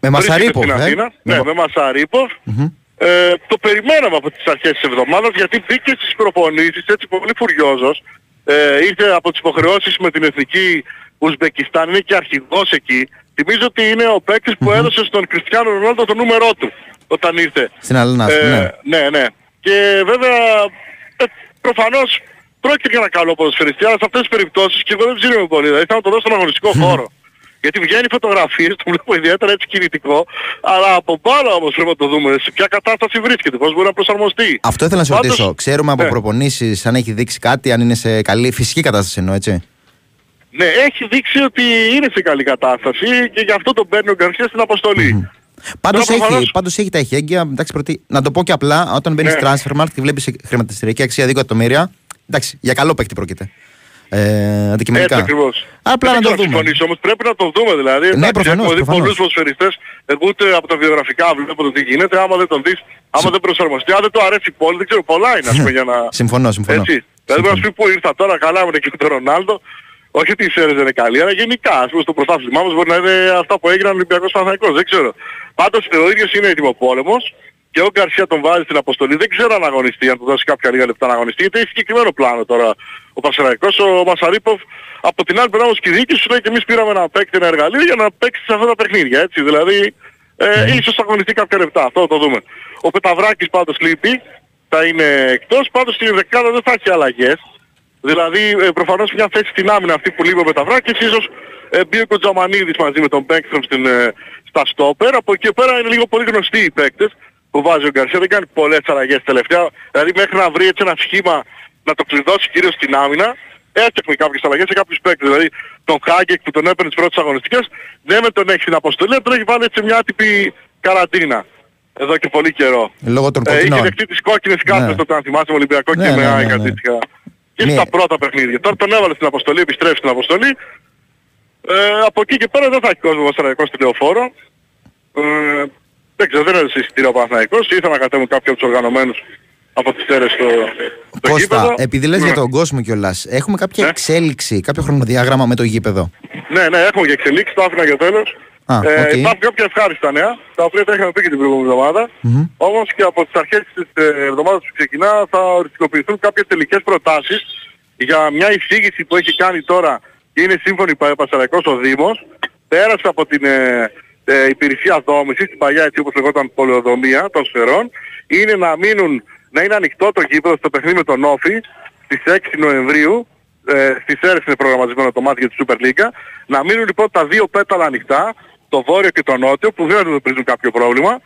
Με βρίσκεται Μασαρίποφ, στην ε; Αθήνα. Με- Ναι, με Μασαρίποφ. Μμμ. Ε, το περιμέναμε από τις αρχές της εβδομάδας γιατί μπήκε στις προπονήσεις έτσι πολύ φουριόζος. Ε, ήρθε από τις υποχρεώσεις με την εθνική Ουσμπεκιστάν, είναι και αρχηγός εκεί. Θυμίζω ότι είναι ο παίκτης που έδωσε στον Κριστιανό Ρονάλντο το νούμερό του όταν ήρθε. Στην Αλνάς, Ε, ναι. ναι, ναι. Και βέβαια ε, προφανώς πρόκειται για ένα καλό ποδοσφαιριστή, αλλά σε αυτές τις περιπτώσεις και εγώ δεν ψήνομαι πολύ. Δηλαδή θέλω να το δώσω στον αγωνιστικό χώρο. Γιατί βγαίνει φωτογραφίες, το βλέπω ιδιαίτερα έτσι κινητικό, αλλά από πάνω όμως πρέπει να το δούμε σε ποια κατάσταση βρίσκεται, πώς μπορεί να προσαρμοστεί. Αυτό ήθελα να σε Πάντως- ρωτήσω. Ξέρουμε από Ναι. προπονήσεις αν έχει δείξει κάτι, αν είναι σε καλή φυσική κατάσταση εννοώ, έτσι. Ναι, έχει δείξει ότι είναι σε καλή κατάσταση και γι' αυτό τον παίρνει ο Γκαρσίας στην αποστολή. Πάντως Τώρα έχει, προφανώς- πάντως έχει τα εχέγγυα. Εντάξει, πρώτη, να το πω και απλά, όταν μπαίνεις Ναι. transfer market και βλέπεις χρηματιστηριακή αξία 2 εκατομμύρια. Εντάξει, για καλό παίκτη πρόκειται. Ε, Έτσι αντικειμενικά. ακριβώς. Απλά Δεν να το ξέρω αν δούμε. συμφωνήσω, όμως πρέπει να το δούμε δηλαδή. Ναι, Εντάξει, προφανώς, Έχουμε δει προφανώς. πολλούς ποδοσφαιριστές, εγώ ούτε από τα βιογραφικά βλέπω το τι γίνεται, άμα δεν τον δεις, άμα δεν προσαρμοστεί, αν δεν του αρέσει πολύ, δεν ξέρω, πολλά είναι ας πούμε για να... Συμφωνώ, συμφωνώ. Έτσι. Δηλαδή μπορεί να σου πει πού ήρθα τώρα, καλά ήμουν εκεί με τον Ρονάλντο. Όχι ότι οι Σέρες δεν είναι καλοί, αλλά γενικά, ας πούμε, στο πρωτάθλημά μας μπορεί να είναι αυτά που έγιναν Ολυμπιακός Παναθηναϊκός, δεν ξέρω. Πάντως ο ίδιος είναι έτοιμο πόλεμος και ο Γκαρσία τον βάζει στην αποστολή. Δεν ξέρω αν αγωνιστεί, αν του δώσει κάποια λίγα λεπτά να αγωνιστεί, γιατί έχει συγκεκριμένο πλάνο τώρα ο Πασαραϊκός, ο Μασαρίποφ. Από την άλλη πλευρά όμως και η διοίκηση σου λέει και εμείς πήραμε ένα παίκτη ένα εργαλείο για να παίξει σε αυτά τα παιχνίδια, έτσι. Δηλαδή, ε, ίσως αγωνιστεί κάποια λεπτά, αυτό θα το δούμε. Ο Πεταβράκης πάντως λείπει, θα είναι εκτός, πάντως στην δεκάδα δεν θα έχει αλλαγές. Δηλαδή ε, προφανώς μια θέση στην άμυνα αυτή που λείπει ο Πεταβράκης, ίσως ε, μπει ο Κοτζαμανίδης μαζί με τον Μπέκστρομ στην, ε, στα στόπερ. Από εκεί και πέρα είναι λίγο πολύ γνωστοί οι παίκτες που βάζει ο Γκαρσία. Δεν κάνει πολλές αλλαγές τελευταία. Δηλαδή μέχρι να βρει έτσι ένα σχήμα να το κλειδώσει κυρίως στην άμυνα, έφτιαχνε κάποιες αλλαγές σε κάποιους παίκτες. Δηλαδή τον Χάγκεκ που τον έπαιρνε τις πρώτες αγωνιστικές, δεν με τον έχει στην αποστολή, αλλά τον έχει βάλει έτσι μια άτυπη καραντίνα. Εδώ και πολύ καιρό. Λόγω των Ε, είχε κοκκινών. δεχτεί τις κόκκινες κάρτες Ναι. τότε αν θυμάσαι με Ολυμπιακό Ναι, και ναι, με ναι, ΑΕΚ ναι. Αντίστοιχα. Και Ναι. στα πρώτα παιχνίδια. Τώρα τον έβαλε στην αποστολή, επιστρέφει στην αποστολή. Ε, από εκεί και πέρα δεν θα έχει κόσμο Βασαραϊκό στη λεωφόρο. Ε, δεν ξέρω, δεν έδωσε εισιτήριο ο Παναθηναϊκός. Ήθελα να κατέβουν κάποιοι από τους οργανωμένους από τις Σέρρες στο, στο Κώστα, γήπεδο. επειδή λες Ναι. για τον κόσμο κιόλας, έχουμε κάποια Ναι. εξέλιξη, κάποιο χρονοδιάγραμμα με το γήπεδο; Ναι, ναι, έχουμε και εξελίξεις, το άφηνα για τέλος. Α, ε, οκ. Υπάρχουν κάποια ευχάριστα νέα, τα οποία τα είχαμε πει και την προηγούμενη εβδομάδα. Μμμ. Όμως και από τις αρχές της ε, εβδομάδας που ξεκινά θα οριστικοποιηθούν κάποιες τελικές προτάσεις για μια εισήγηση που έχει κάνει τώρα και είναι σύμφωνη πα- Πανσερραϊκός ο Δήμος. Πέρασε από την ε, ε, υπηρεσία δόμησης, την παλιά έτσι όπως λεγόταν πολεοδομία των Σερρών, είναι να μείνουν, να είναι ανοιχτό το γήπεδο στο παιχνίδι με τον Όφη στις 6 Νοεμβρίου ε, στις αίρες είναι προγραμματισμένο το μάτι για τη Super League. Να μείνουν λοιπόν τα δύο πέταλα ανοιχτά, το βόρειο και το νότιο, που δεν αντιμετωπίζουν κάποιο πρόβλημα.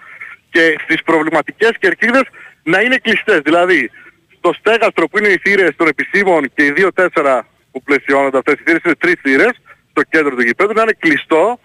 Και στις προβληματικές κερκίδες να είναι κλειστές. Δηλαδή, στο στέγαστρο που είναι οι θύρες των επισήμων και οι 2-4 που πλαισιώνονται αυτές οι θύρες, είναι τρεις θύρες, στο κέντρο του γηπέδου, να είναι κλειστό,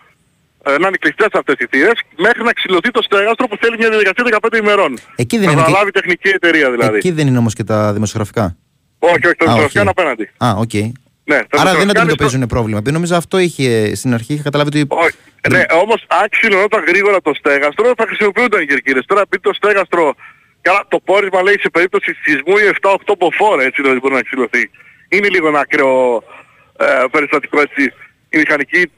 ε, να είναι κλειστές αυτές οι θύρες, μέχρι να ξυλωθεί το στέγαστρο που θέλει μια διαδικασία 15 ημερών. Εκεί δεν να είναι και- αναλάβει τεχνική εταιρεία δηλαδή. Εκεί δεν είναι όμως και τα δημοσιογραφικά. Όχι, όχι, το Α, δημοσιογραφικό όχι. είναι απέναντι. Α, οκ. Ναι, τα Άρα δεν δημοσιογραφικά είναι στο- αντιμετωπίζουν πρόβλημα. Επειδή νομίζω αυτό είχε στην αρχή, είχα καταλάβει ότι. Όχι. Ναι, όμως αν ξυλωνόταν γρήγορα το στέγαστρο θα χρησιμοποιούνταν οι κερκίδες. Τώρα επί το στέγαστρο, καλά το πόρισμα λέει σε περίπτωση σεισμού ή 7-8 μποφόρ έτσι δηλαδή μπορεί να ξυλωθεί. Είναι λίγο ένα ακραίο ε, περιστατικό έτσι. Οι μηχανικοί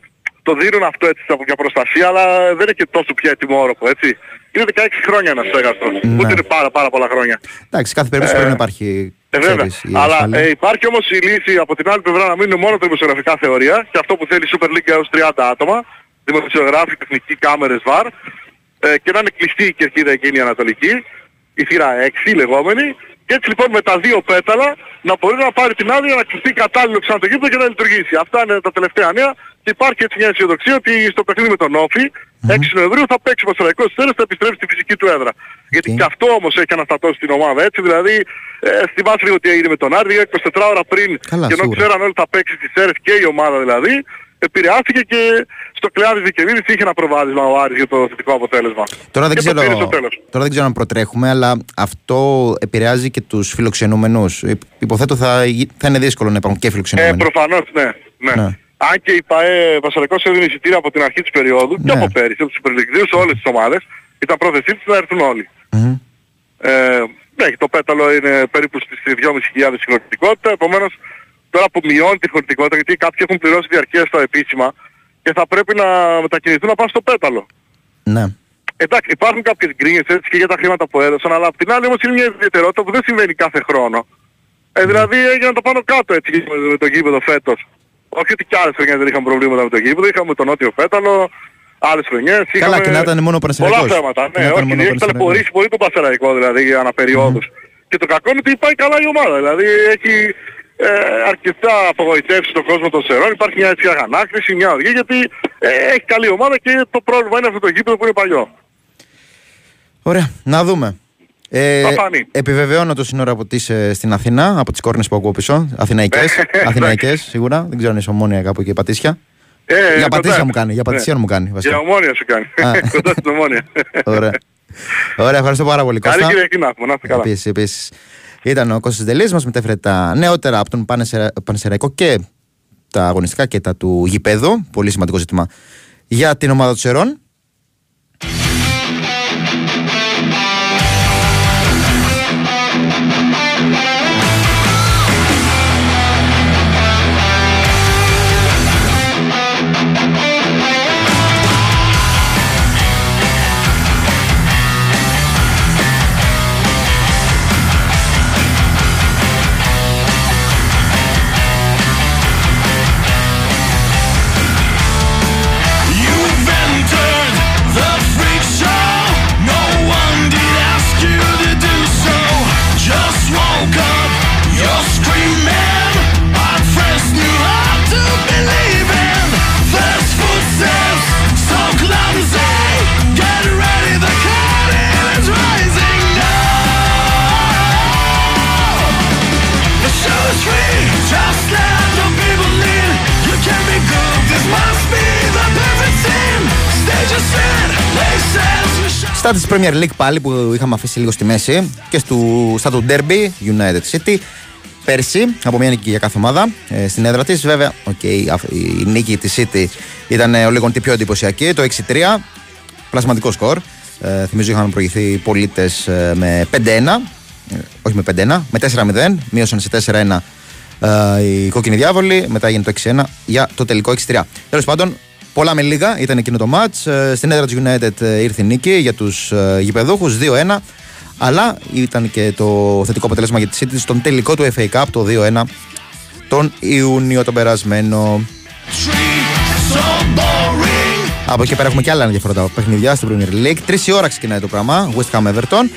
το δίνουν αυτό έτσι από για προστασία αλλά δεν είναι και τόσο πια έτοιμο όροφο έτσι. Είναι 16 χρόνια ένα στέγαστρο. Ναι. Ούτε είναι πάρα πάρα πολλά χρόνια. Εντάξει, κάθε περίπτωση Ε, πρέπει να υπάρχει. Ε, βέβαια. ξέρεις, η Αλλά ασφάλεια. ε, υπάρχει όμως η λύση από την άλλη πλευρά να μείνουν μόνο τα δημοσιογραφικά θεωρία και αυτό που θέλει η Super League έως 30 άτομα, δημοσιογράφοι, τεχνικοί, κάμερες, βαρ ε, και να είναι κλειστή η κερκίδα εκείνη η ανατολική, η θύρα 6 λεγόμενη και έτσι λοιπόν με τα δύο πέταλα να μπορεί να πάρει την άδεια να κλειστεί κατάλληλο ξανά το γήπεδο και να λειτουργήσει. Αυτά είναι τα τελευταία νέα και υπάρχει έτσι μια αισιοδοξία ότι στο παιχνίδι με τον Όφη 6 Νοεμβρίου θα παίξει ο Πασαραϊκός Στέρας, θα επιστρέψει στη φυσική του έδρα. Γιατί και αυτό όμως έχει αναστατώσει την ομάδα έτσι, δηλαδή ε, θυμάσαι λίγο τι έγινε με τον Άρη, 24 ώρα πριν Καλά, και ενώ σίγουρα. ξέραν όλοι θα παίξει στις αίρες και η ομάδα δηλαδή, επηρεάστηκε και στο κλειάδι Δικαιβίδης είχε ένα προβάδισμα ο Άρης για το θετικό αποτέλεσμα. Τώρα δεν, και το ξέρω, πήρε στο τέλος. τώρα δεν ξέρω αν προτρέχουμε, αλλά αυτό επηρεάζει και τους φιλοξενούμενους. Υποθέτω θα, γι- θα είναι δύσκολο να υπάρχουν και Ε, φιλοξενούμενοι. προφανώς, ναι. ναι. Ναι. Αν και η ΠαΕ Βασαρικός έδινε εισιτήρια από την αρχή της περίοδου και Ναι. από πέρυσι, από τους Super σε όλες τις ομάδες, ήταν πρόθεσή της να έρθουν όλοι. Μμμ. Ε, ναι, το πέταλο είναι περίπου στις 2.500 συγκροτικότητα, επομένως το τώρα που μειώνει τη χωρητικότητα γιατί κάποιοι έχουν πληρώσει διαρκεία στα επίσημα και θα πρέπει να μετακινηθούν να πάνε στο πέταλο. Ναι. Εντάξει, υπάρχουν κάποιες γκρίνιες έτσι και για τα χρήματα που έδωσαν, αλλά απ' την άλλη όμως είναι μια ιδιαιτερότητα που δεν συμβαίνει κάθε χρόνο. Ε, δηλαδή έγιναν το πάνω κάτω έτσι με- με το γήπεδο φέτος. Όχι ότι κι άλλες χρονιές δεν είχαν προβλήματα με το γήπεδο, είχαμε το νότιο πέταλο, άλλες χρονιές είχαμε... Καλά, και να ήταν μόνο ο Πολλά Παναθηναϊκός. θέματα, Να ναι, ήταν όχι, μόνο ο έχει Παναθηναϊκός. ταλαιπωρήσει πολύ τον Πασεραϊκό δηλαδή για αναπεριόδους. Και το κακό είναι ότι πάει καλά η ομάδα, δηλαδή έχει ε, αρκετά απογοητεύσεις τον κόσμο των Σερών, υπάρχει μια έτσι αγανάκτηση, μια οργή, γιατί ε, έχει καλή ομάδα και το πρόβλημα είναι αυτό το γήπεδο που είναι παλιό. Ωραία, να δούμε. Ε, Θα φανεί. επιβεβαιώνω το σύνορα από τις, ε, στην Αθήνα, από τις κόρνες που ακούω πίσω. Αθηναϊκές, Αθηναϊκές σίγουρα. Δεν ξέρω αν είσαι ομόνια κάπου εκεί πατήσια. Ε, για κοντά. πατήσια μου κάνει, για πατήσια Ναι. μου κάνει. βασικά. Για ομόνια σου κάνει. Α. Κοντά στην ομόνια. Ωραία. Ωραία, ευχαριστώ πάρα πολύ Καλή Κώστα. Κυριακή να έχουμε, να είστε καλά. Επίσης, επίσης. Ήταν ο Κώστας Δελής, μας μετέφερε τα νεότερα από τον Πανεσερα- Πανεσαιραϊκό και τα αγωνιστικά και τα του γηπέδου. Πολύ σημαντικό ζήτημα για την ομάδα του Σερών. Στα της Premier League πάλι που είχαμε αφήσει λίγο στη μέση και στο, στα του Derby United City πέρσι από μια νίκη για κάθε ομάδα ε, στην έδρα της. Βέβαια okay, αυ- η νίκη της City ήταν ε, ο λίγο τι πιο εντυπωσιακή το 6-3 πλασματικό σκορ. Ε, θυμίζω είχαν προηγηθεί οι πολίτες ε, με 5-1 ε, όχι με 5-1 με 4-0 μείωσαν σε 4-1 ε, οι κόκκινοι διάβολοι. Μετά έγινε το 6-1 για το τελικό 6-3 τέλος πάντων Πολλά με λίγα ήταν εκείνο το match. Ε, Στην έδρα της United ε, ήρθε η νίκη για τους ε, γηπεδούχους 2-1. Αλλά ήταν και το θετικό αποτέλεσμα για τη City στον τελικό του FA Cup το 2-1 τον Ιούνιο τον περασμένο. So boring. Από εκεί πέρα έχουμε και άλλα ενδιαφέροντα παιχνιδιά στην Premier League. Τρεις η ώρα ξεκινάει το πράγμα. West Ham Everton.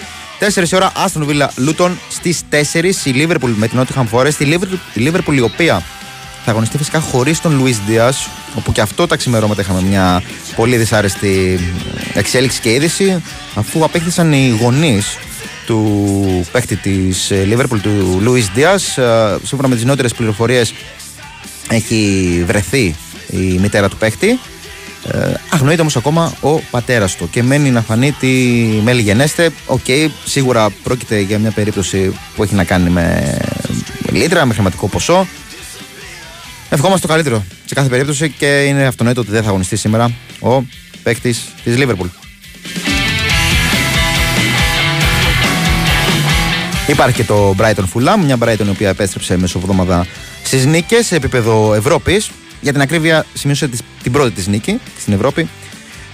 4 η ώρα Aston Villa Luton. Στις 4 η Liverpool με την Nottingham Forest. Η Liverpool, η Liverpool η οποία θα αγωνιστεί φυσικά χωρίς τον Luis Diaz. Όπου και αυτό τα ξημερώματα είχαμε μια πολύ δυσάρεστη εξέλιξη και είδηση. Αφού απήγαγαν οι γονείς του παίχτη της Liverpool, του Luis Diaz. Ε, Σύμφωνα με τις νεότερες πληροφορίες, έχει βρεθεί η μητέρα του παίχτη. Ε, αγνοείται όμως ακόμα ο πατέρας του και μένει να φανεί τι μέλλει γενέσθαι. Οκ, σίγουρα πρόκειται για μια περίπτωση που έχει να κάνει με λίτρα, με χρηματικό ποσό. Ευχόμαστε το καλύτερο σε κάθε περίπτωση και είναι αυτονόητο ότι δεν θα αγωνιστεί σήμερα ο παίκτης της Liverpool. Υπάρχει και το Brighton Fulham, μια Brighton η οποία επέστρεψε μεσοβδόμαδα στις νίκες σε επίπεδο Ευρώπης. Για την ακρίβεια, σημείωσε τις- την πρώτη της νίκη στην Ευρώπη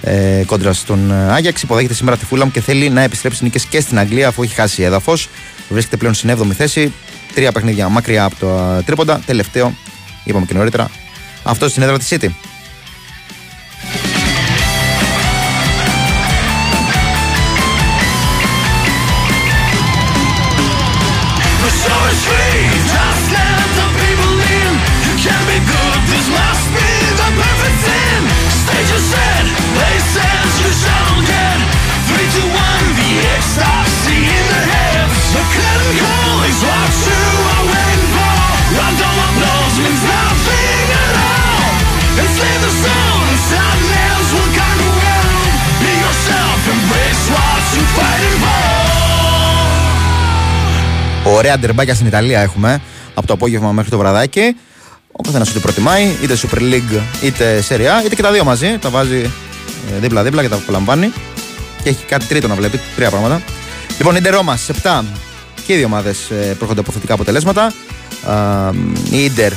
ε, κόντρα στον ε, Άγιαξ. Υποδέχεται σήμερα τη Fulham και θέλει να επιστρέψει νίκες και στην Αγγλία αφού έχει χάσει έδαφος. Βρίσκεται πλέον στην 7η θέση. Τρία παιχνίδια μακριά από το ε, τρίποντα. Τελευταίο, είπαμε και νωρίτερα, αυτό στην έδρα της City. Ωραία ντερμπάκια στην Ιταλία έχουμε από το απόγευμα μέχρι το βραδάκι. Ο καθένας ό,τι προτιμάει, είτε Super League είτε Serie A, είτε και τα δύο μαζί. Τα βάζει ε, δίπλα-δίπλα και τα απολαμβάνει. Και έχει κάτι τρίτο να βλέπει, τρία πράγματα. Λοιπόν, η Ρώμα στι 7 και οι δύο ομάδες προχωρούνται από θετικά αποτελέσματα. Α, η Ίντερ ε,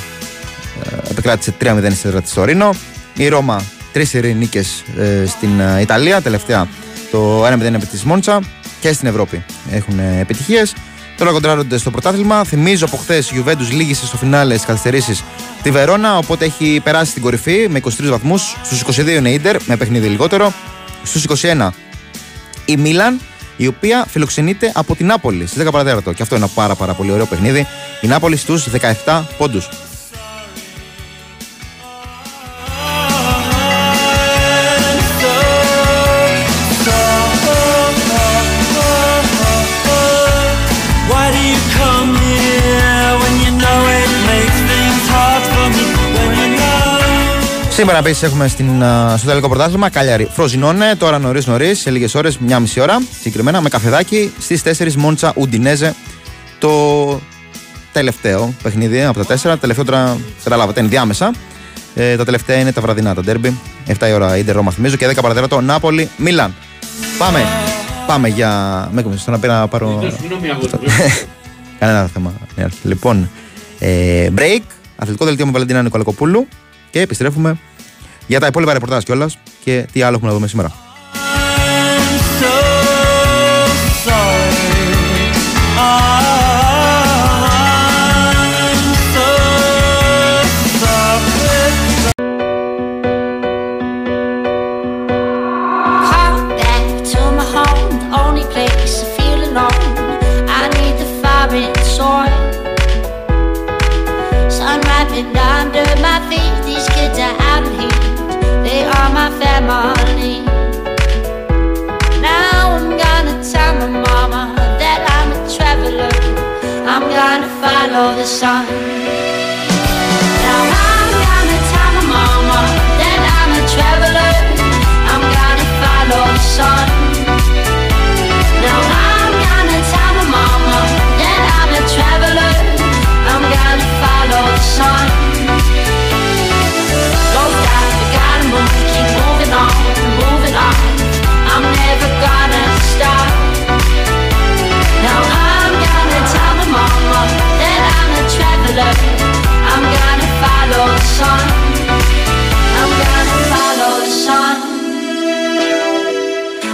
επικράτησε 3-0 στη έδρα της στο Ρήνο. Η Ρώμα τρεις νίκες ε, στην ε, Ιταλία. Τελευταία το 1-0 επί της Μόντσα και στην Ευρώπη έχουν ε, επιτυχίες. Τώρα κοντράρονται στο πρωτάθλημα. Θυμίζω από χθες η Juventus λύγησε στο φινάλε στις καθυστερήσεις τη Βερόνα. Οπότε έχει περάσει στην κορυφή με 23 βαθμούς. Στους 22 είναι η Ιντερ με παιχνίδι λιγότερο. Στους 21 η Μίλαν η οποία φιλοξενείται από την Νάπολη στις 10 παρατέταρτο. Και αυτό είναι ένα πάρα, πάρα πολύ ωραίο παιχνίδι. Η Νάπολη στους 17 πόντους. Σήμερα επίσης έχουμε στην, α, στο τελικό πρωτάθλημα Κάλιαρη Φροζινόνε. Τώρα νωρίς νωρίς, σε λίγες ώρες, μια μισή ώρα συγκεκριμένα, με καφεδάκι στις 4 Μόντσα Ουντινέζε. Το τελευταίο παιχνίδι από τα τέσσερα. Τελευταίο τώρα καταλάβατε, είναι διάμεσα. Ε, τα τελευταία είναι τα βραδινά, τα ντέρμπι. 7 η ώρα Ιντερ Ρώμα θυμίζω και 10 παρατέταρτο Νάπολη Μίλαν. Πάμε. Πάμε για. Με έκοψε στο να πήρα να πάρω. Κανένα θέμα. Ναι, Λοιπόν, ε, break, αθλητικό δελτίο με Βαλεντίνα Νικολακοπούλου και επιστρέφουμε για τα υπόλοιπα ρεπορτάζ κιόλας και τι άλλο έχουμε να δούμε σήμερα. Come back to Now I'm gonna tell my mama that I'm a traveler. I'm gonna follow the sun. Now I'm gonna tell my mama that I'm a traveler. I'm gonna follow the sun.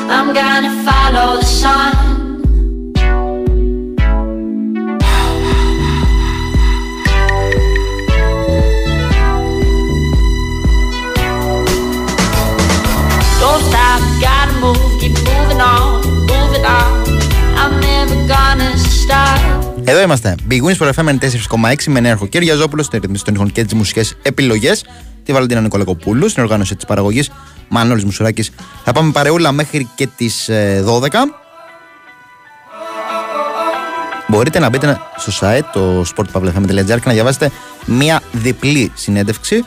I'm gonna follow the sun. Εδώ είμαστε. Big Wins for FM 4,6 με Νέαρχο Κυριαζόπουλο στην ρυθμίση των ήχων και τις μουσικές επιλογές. Τη Βαλαντίνα Νικολακοπούλου στην οργάνωση της παραγωγής Μανώλης Μουσουράκης. Θα πάμε παρεούλα μέχρι και τις 12. Μπορείτε να μπείτε στο site το sportpavlefm.gr και να διαβάσετε μία διπλή συνέντευξη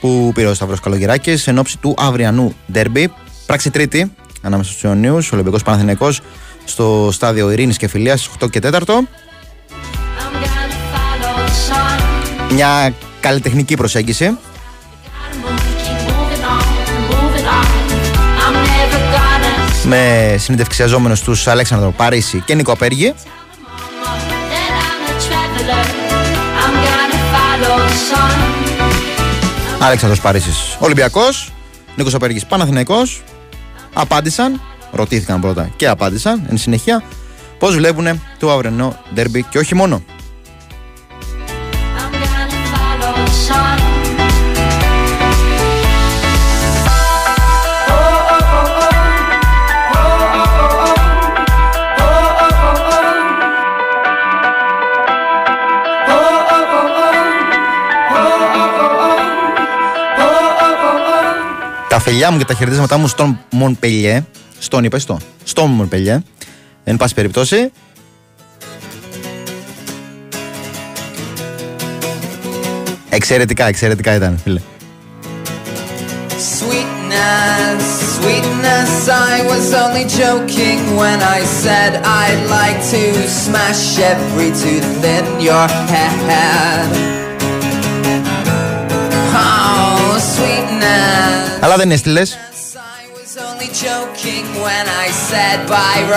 που πήρε ο Σταυρός Καλογεράκης εν ώψη του αυριανού ντέρμπι. Πράξη τρίτη ανάμεσα στους Ιωνίους, Ολυμπιακός Παναθηναϊκός στο στάδιο Ειρήνης και Φιλίας 8 και 4. Μια καλλιτεχνική προσέγγιση. Moving on, moving on. I'm never gonna με συνεντευξιαζόμενους τους Αλέξανδρο Παρίσι και Νίκο Απέργη. that I'm a traveler. I'm gonna follow the sun. Αλέξανδρος Παρίσης Ολυμπιακός, Νίκος Απέργης Παναθηναϊκός. Απάντησαν, ρωτήθηκαν πρώτα και απάντησαν εν συνεχεία πώς βλέπουν το αυριανό ντέρμπι και όχι μόνο. Φιλιά μου και τα χαιρετίσματά μου στον Μονπελιέ. Στον είπα, στο. Στον Μονπελιέ. Εν πάση περιπτώσει. Εξαιρετικά, εξαιρετικά ήταν, φίλε. Sweetness, sweetness, I was only joking when I said I'd like to smash every tooth in your head.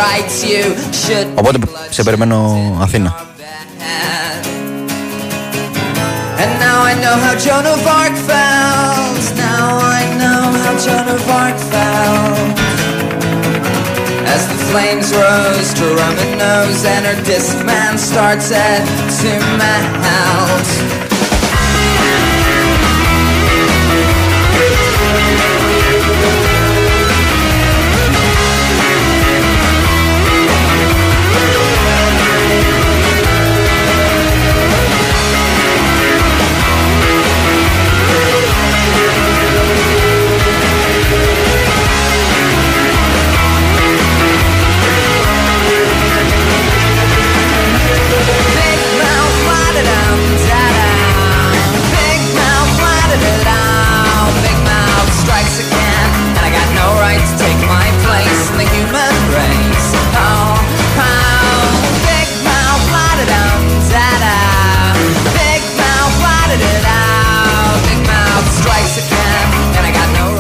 rights you should Οπότε σε περιμένω Αθήνα. Now I know how Joan of Arc felt. Now I know how Joan of Arc felt. As the flames rose to Roman nose and her disc man started to melt.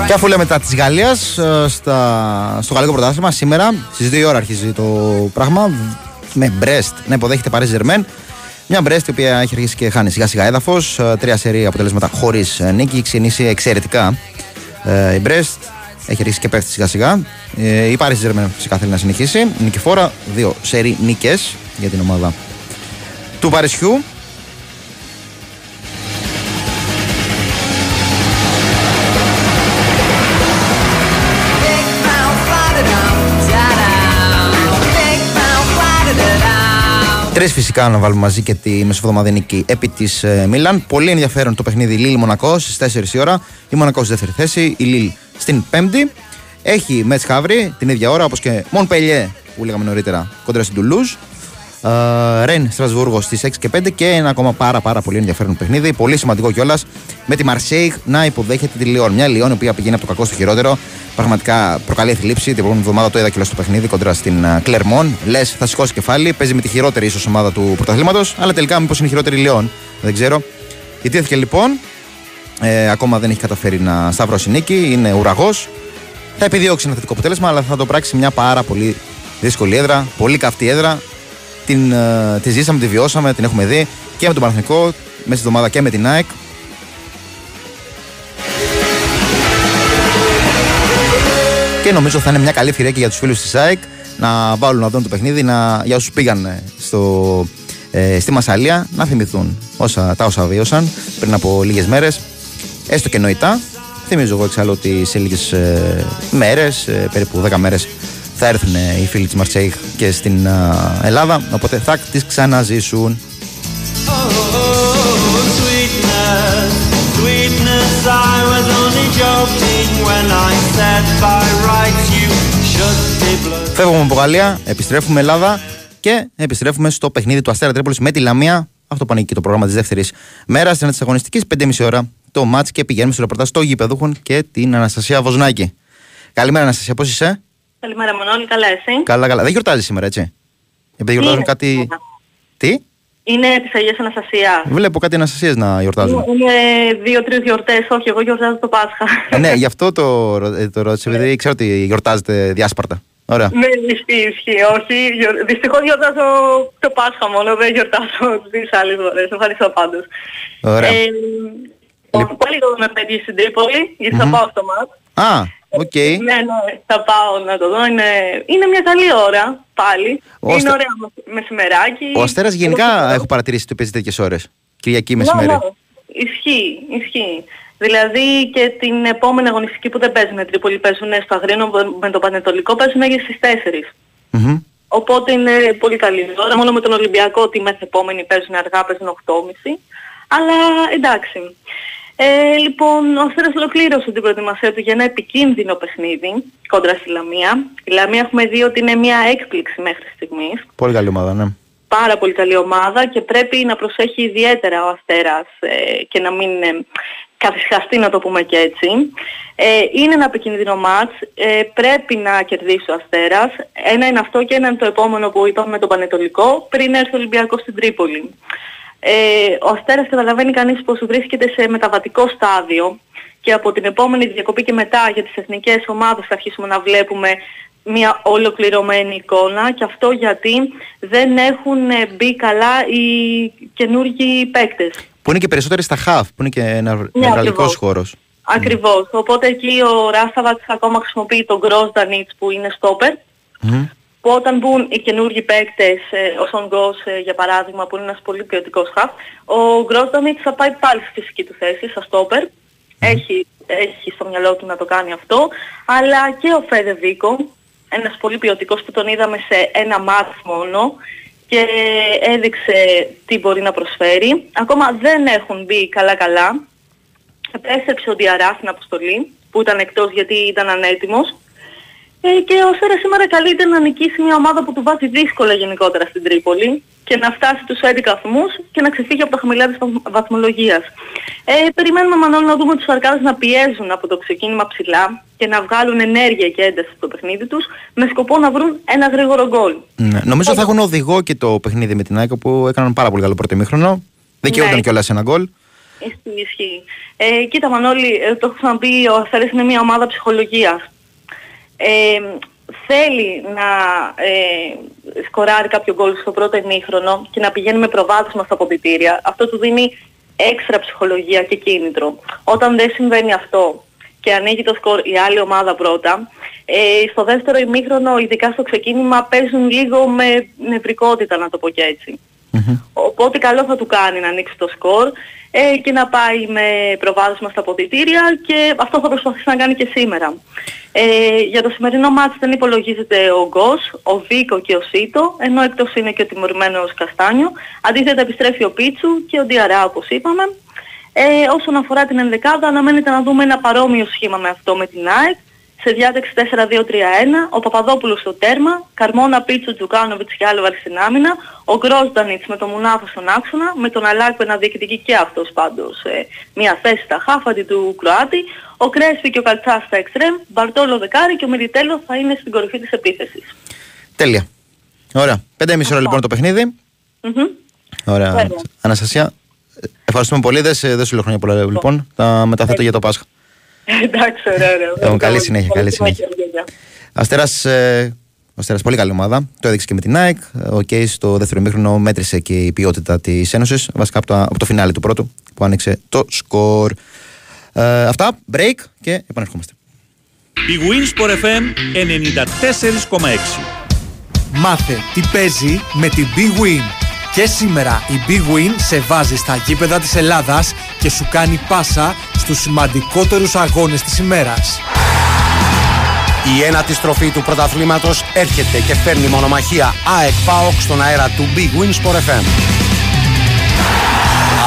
Και αφού λέμε τα της Γαλλίας, στο γαλλικό πρωτάθλημα σήμερα στις 2 ώρα αρχίζει το πράγμα. Με Brest να υποδέχεται Paris Germain. Μια Brest η οποία έχει αρχίσει και χάνει σιγά σιγά έδαφο. Τρία σερή αποτελέσματα χωρίς νίκη. Ξεκινήσει εξαιρετικά ε, η Brest. Έχει αρχίσει και πέφτει σιγά σιγά. Ε, η Paris Germain φυσικά θέλει να συνεχίσει. Νικηφόρα, δύο σερή νίκες για την ομάδα του Παρισιού. Τρεις φυσικά να βάλουμε μαζί και τη μεσοβδομαδινή επί της Μίλαν. Πολύ ενδιαφέρον το παιχνίδι Λίλ Μονακό στις 4 η ώρα. Η Μονακός στη δεύτερη θέση, η Λίλ στην πέμπτη. Έχει Μέτς Χαύρι την ίδια ώρα όπως και Μον Πελιέ που λέγαμε νωρίτερα κοντρα στην Τουλούζ. Ρεν Στρασβούργος στις 6 και 5 και ένα ακόμα πάρα, πάρα πολύ ενδιαφέρον παιχνίδι. Πολύ σημαντικό κιόλας με τη Μαρσέιγ να υποδέχεται τη Λιόν. Μια Λιόν η οποία πηγαίνει από το κακό στο χειρότερο. Πραγματικά προκαλεί θλίψη. Την προηγούμενη εβδομάδα το είδα και στο παιχνίδι κοντρα στην Κλερμόν. Λες, θα σηκώσει κεφάλι. Παίζει με τη χειρότερη ίσως ομάδα του πρωταθλήματος. Αλλά τελικά μήπως είναι η χειρότερη Λιόν. Δεν ξέρω. Ιτήθηκε λοιπόν. Ε, ακόμα δεν έχει καταφέρει να σταυρώσει νίκη. Είναι ουραγός. Θα επιδιώξει ένα θετικό αποτέλεσμα, αλλά θα το πράξει μια πάρα πολύ δύσκολη έδρα. Πολύ καυτή έδρα. Την, ε, τη ζήσαμε, τη βιώσαμε, την έχουμε δει και με τον Παναθηνικό μέσα στη εβδομάδα και με την ΑΕΚ. Και νομίζω θα είναι μια καλή ευκαιρία και για τους φίλους της ΑΕΚ να βάλουν να δουν το παιχνίδι, να, για όσους πήγαν ε, στο, ε, στη Μασαλία να θυμηθούν όσα, τα όσα βίωσαν πριν από λίγες μέρες, έστω και νοητά. Θυμίζω εγώ εξάλλου ότι σε λίγες ε, μέρες, περίπου 10 μέρες, θα έρθουν οι φίλοι της Μαρσέιχ και στην ε, Ελλάδα. Οπότε θα τις ξαναζήσουν. Sweetness, sweetness, I was only joking when I said by rights you should be blood. Φεύγουμε από Γαλλία, επιστρέφουμε Ελλάδα και επιστρέφουμε στο παιχνίδι του Αστέρα Τρίπολης με τη Λαμία. Αυτό που ανήκει το πρόγραμμα της δεύτερης μέρας, της αγωνιστική, 5.30 ώρα το μάτς και πηγαίνουμε στο ρεπορτάζ των γηπεδούχων και την Αναστασία Βοσνάκη. Καλημέρα, Αναστασία, πώς είσαι; Καλημέρα Μανώλη, καλά εσύ. Καλά, καλά. Δεν γιορτάζει σήμερα, έτσι. Επειδή γιορτάζουν Είναι κάτι. σήμερα; Τι; Είναι της Αγίας Αναστασίας. Βλέπω κάτι Αναστασίες να γιορτάζουν. Είναι δύο-τρεις γιορτές, όχι εγώ γιορτάζω το Πάσχα. Ε, ναι, γι' αυτό το, ρω- ε, το ρώτησα, επειδή ξέρω ότι γιορτάζετε διάσπαρτα. Ωραία. Ναι, ισχύει, ισχύει, όχι. Γιορ- Δυστυχώς γιορτάζω το Πάσχα μόνο, δεν γιορτάζω τις άλλες φορές. Ευχαριστώ πάντως. Ωραία. Ε, Πάλι εδώ μαι παιδί στην Τρίπολη, γιατί θα Μμμ. πάω στο ματς. Α, οκ. Ναι, ναι, θα πάω να το δω. Είναι, είναι μια καλή ώρα πάλι. Ο είναι Αστε- ωραία μεσ- μεσημεράκι. Ο Αστέρας γενικά έχω παρατηρήσει ότι παίζει τέτοιες ώρες. Κυριακή μεσημέρι. Ναι, ναι. Ισχύει, ισχύει. Δηλαδή και την επόμενη αγωνιστική που δεν παίζουν με Τρίπολη, παίζουν στο Αγρίνο με το Πανετολικό, παίζουν για στις 4. Μμμ. Οπότε είναι πολύ καλή ώρα. Μόνο με τον Ολυμπιακό τη μεθεπόμενη παίζουν αργά, παίζουν 8.30. Αλλά εντάξει. Ε, λοιπόν, ο Αστέρας ολοκλήρωσε την προετοιμασία του για ένα επικίνδυνο παιχνίδι κόντρα στη Λαμία. Η Λαμία έχουμε δει ότι είναι μια έκπληξη μέχρι στιγμής Πολύ καλή ομάδα, ναι. πάρα πολύ καλή ομάδα και πρέπει να προσέχει ιδιαίτερα ο Αστέρας ε, και να μην ε, καθισχαστεί να το πούμε και έτσι. Ε, είναι ένα επικίνδυνο μάτς, ε, πρέπει να κερδίσει ο Αστέρας. Ένα είναι αυτό και ένα είναι το επόμενο που είπαμε με τον Πανετολικό πριν έρθει ο Ολυμπιακός στην Τρίπολη. Ε, ο Αστέρας καταλαβαίνει κανείς πως βρίσκεται σε μεταβατικό στάδιο και από την επόμενη διακοπή και μετά για τις εθνικές ομάδες θα αρχίσουμε να βλέπουμε μια ολοκληρωμένη εικόνα και αυτό γιατί δεν έχουν ε, μπει καλά οι καινούργιοι παίκτες. Που είναι και περισσότεροι στα χαφ, που είναι και ένα νευραλικός Ναι, ακριβώς. χώρος. Ακριβώς. Οπότε εκεί ο Ράσταβατς ακόμα χρησιμοποιεί τον Γκρόσδανιτς που είναι στόπερ. Που όταν μπουν οι καινούργοι παίκτες, ε, ο Σον Γκος ε, για παράδειγμα που είναι ένας πολύ ποιοτικός χαφ, ο Γκρόσδανιτς θα πάει πάλι στη φυσική του θέση, στα στόπερ. Έχει, έχει στο μυαλό του να το κάνει αυτό. Αλλά και ο Φέδε Βίκο, ένας πολύ ποιοτικός που τον είδαμε σε ένα μάτς μόνο και έδειξε τι μπορεί να προσφέρει. Ακόμα δεν έχουν μπει καλά-καλά. Επέστρεψε ο Διαράς στην αποστολή που ήταν εκτός γιατί ήταν ανέτοιμος. Ε, και ο Σέρας σήμερα καλείται να νικήσει μια ομάδα που του βάζει δύσκολα γενικότερα στην Τρίπολη και να φτάσει τους 11 βαθμούς και να ξεφύγει από τα χαμηλά της βαθμ- βαθμολογίας. Ε, περιμένουμε Μανώλη να δούμε τους αρκάδες να πιέζουν από το ξεκίνημα ψηλά και να βγάλουν ενέργεια και ένταση στο παιχνίδι τους με σκοπό να βρουν ένα γρήγορο γκολ. Ναι. Νομίζω θα έχουν οδηγό και το παιχνίδι με την ΑΕΚ που έκαναν πάρα πολύ καλό πρώτο ημίχρονο. Δικαιούνταν Ναι. κιόλας ένα γκολ. Ισχύει, ισχύει. Ε, κοίτα Μανώλη, ε, το έχω ξαναπεί, ο Αστέρας είναι μια ομάδα ψυχολογίας. Ε, θέλει να ε, σκοράρει κάποιο γκολ στο πρώτο ημίχρονο και να πηγαίνει με προβάδισμα στα αποδητήρια. Αυτό του δίνει έξτρα ψυχολογία και κίνητρο. Όταν δεν συμβαίνει αυτό και ανοίγει το σκορ η άλλη ομάδα πρώτα, ε, στο δεύτερο ημίχρονο, ειδικά στο ξεκίνημα, παίζουν λίγο με νευρικότητα, να το πω και έτσι. Οπότε καλό θα του κάνει να ανοίξει το σκορ ε, και να πάει με προβάδισμα στα αποδητήρια και αυτό θα προσπαθήσει να κάνει και σήμερα. Ε, για το σημερινό μάτς δεν υπολογίζεται ο Γκος, ο Βίκο και ο Σίτο, ενώ εκτός είναι και ο τιμωρημένος Καστάνιο. Αντίθετα επιστρέφει ο Πίτσου και ο Διαρά όπως είπαμε. Ε, όσον αφορά την ενδεκάδα αναμένεται να δούμε ένα παρόμοιο σχήμα με αυτό με την ΑΕΚ. Σε διάταξη 4-2-3-1, ο Παπαδόπουλος στο τέρμα, Καρμόνα Πίτσου Τζουκάνοβιτς και Άλβαρ στην άμυνα, ο Γκρόσντανιτς με τον Μουνάφο στον άξονα, με τον Αλάκπε να διεκδικεί και αυτός πάντως ε, μια θέση στα χάφαντη του Κροάτη, ο Κρέσπι και ο Καλτσάς στα εξτρέμ, Μπαρτόλο δεκάρι και ο Μυριτέλο θα είναι στην κορυφή της επίθεσης. Τέλεια. Ωραία. 5,5 ώρα λοιπόν το παιχνίδι. Μμμ. Ωραία. Τέλεια. Αναστασία, ε, ευχαριστούμε πολύ. Δεν, σε- δεν σου λέω χρόνια πολλά λοιπόν. Τα μεταθέτω για το Πάσχα. Εντάξει, ωραία, ωραία. Λοιπόν, καλή συνέχεια, καλή συνέχεια. Γεια, γεια. Αστέρας, ε, ο Αστέρας πολύ καλή ομάδα. Το έδειξε και με την ΑΕΚ. Ο Κέις στο δεύτερο ημίχρονο μέτρησε και η ποιότητα της Ένωσης. Βασικά από το, από το φινάλι του πρώτου που άνοιξε το σκορ. Ε, αυτά, break και επανερχόμαστε. Η Winsport FM 94,6. Μάθε τι παίζει με την Big Win. Και σήμερα η Big Win σε βάζει στα γήπεδα της Ελλάδας και σου κάνει πάσα στους σημαντικότερους αγώνες της ημέρας. Η ένατη στροφή του πρωταθλήματος έρχεται και φέρνει μονομαχία ΑΕΚ ΠΑΟΚ στον αέρα του Big Win Sport FM.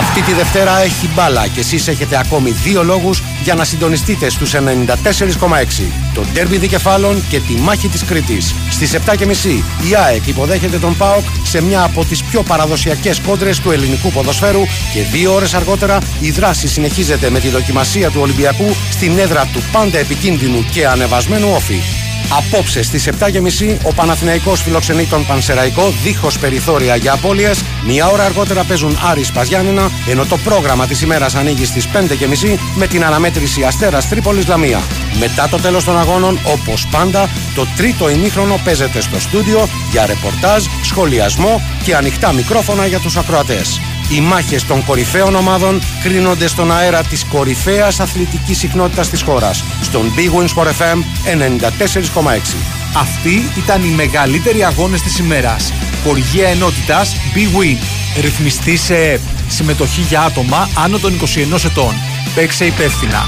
Αυτή τη Δευτέρα έχει μπάλα και εσείς έχετε ακόμη δύο λόγους για να συντονιστείτε στους 94,6. Το ντέρμπι δικεφάλων και τη μάχη της Κρήτης. Στις 7.30 η ΑΕΚ υποδέχεται τον ΠΑΟΚ σε μια από τις πιο παραδοσιακές κόντρες του ελληνικού ποδοσφαίρου και δύο ώρες αργότερα η δράση συνεχίζεται με τη δοκιμασία του Ολυμπιακού στην έδρα του πάντα επικίνδυνου και ανεβασμένου όφη. Απόψε στις 7.30 ο Παναθηναϊκός φιλοξενεί τον Πανσεραϊκό δίχως περιθώρια για απώλειες. Μια ώρα αργότερα παίζουν Άρης Παζιάννηνα, ενώ το πρόγραμμα της ημέρας ανοίγει στις 5.30 με την αναμέτρηση Αστέρας Τρίπολης Λαμία. Μετά το τέλος των αγώνων, όπως πάντα, το τρίτο ημίχρονο παίζεται στο στούντιο για ρεπορτάζ, σχολιασμό και ανοιχτά μικρόφωνα για τους ακροατές. Οι μάχες των κορυφαίων ομάδων κρίνονται στον αέρα της κορυφαίας αθλητικής συχνότητας της χώρας, στον Big Win Sport FM 94,6. Αυτοί ήταν οι μεγαλύτεροι αγώνες της ημέρας. Χοργία ενότητας Big Win. Ρυθμιστή σε ΕΠ. Συμμετοχή για άτομα άνω των 21 ετών. Παίξε υπεύθυνα.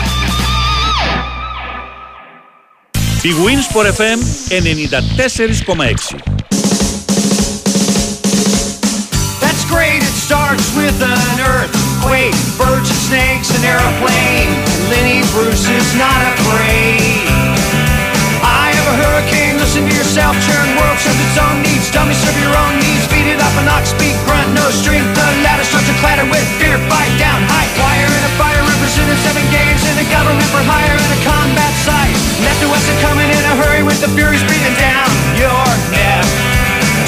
Η Winsport FM 94,6. Starts with an earthquake, birds and snakes, an airplane. Lenny Bruce is not afraid. I have a hurricane, listen to yourself, churn world serves its own needs, dummy serve your own needs, beat it up an ox, speak grunt, no strength, the ladder starts to clatter with fear, fight down, high wire in a fire, representing seven games in a government for hire in a combat site. Left to west are coming in a hurry with the furies beating down your neck.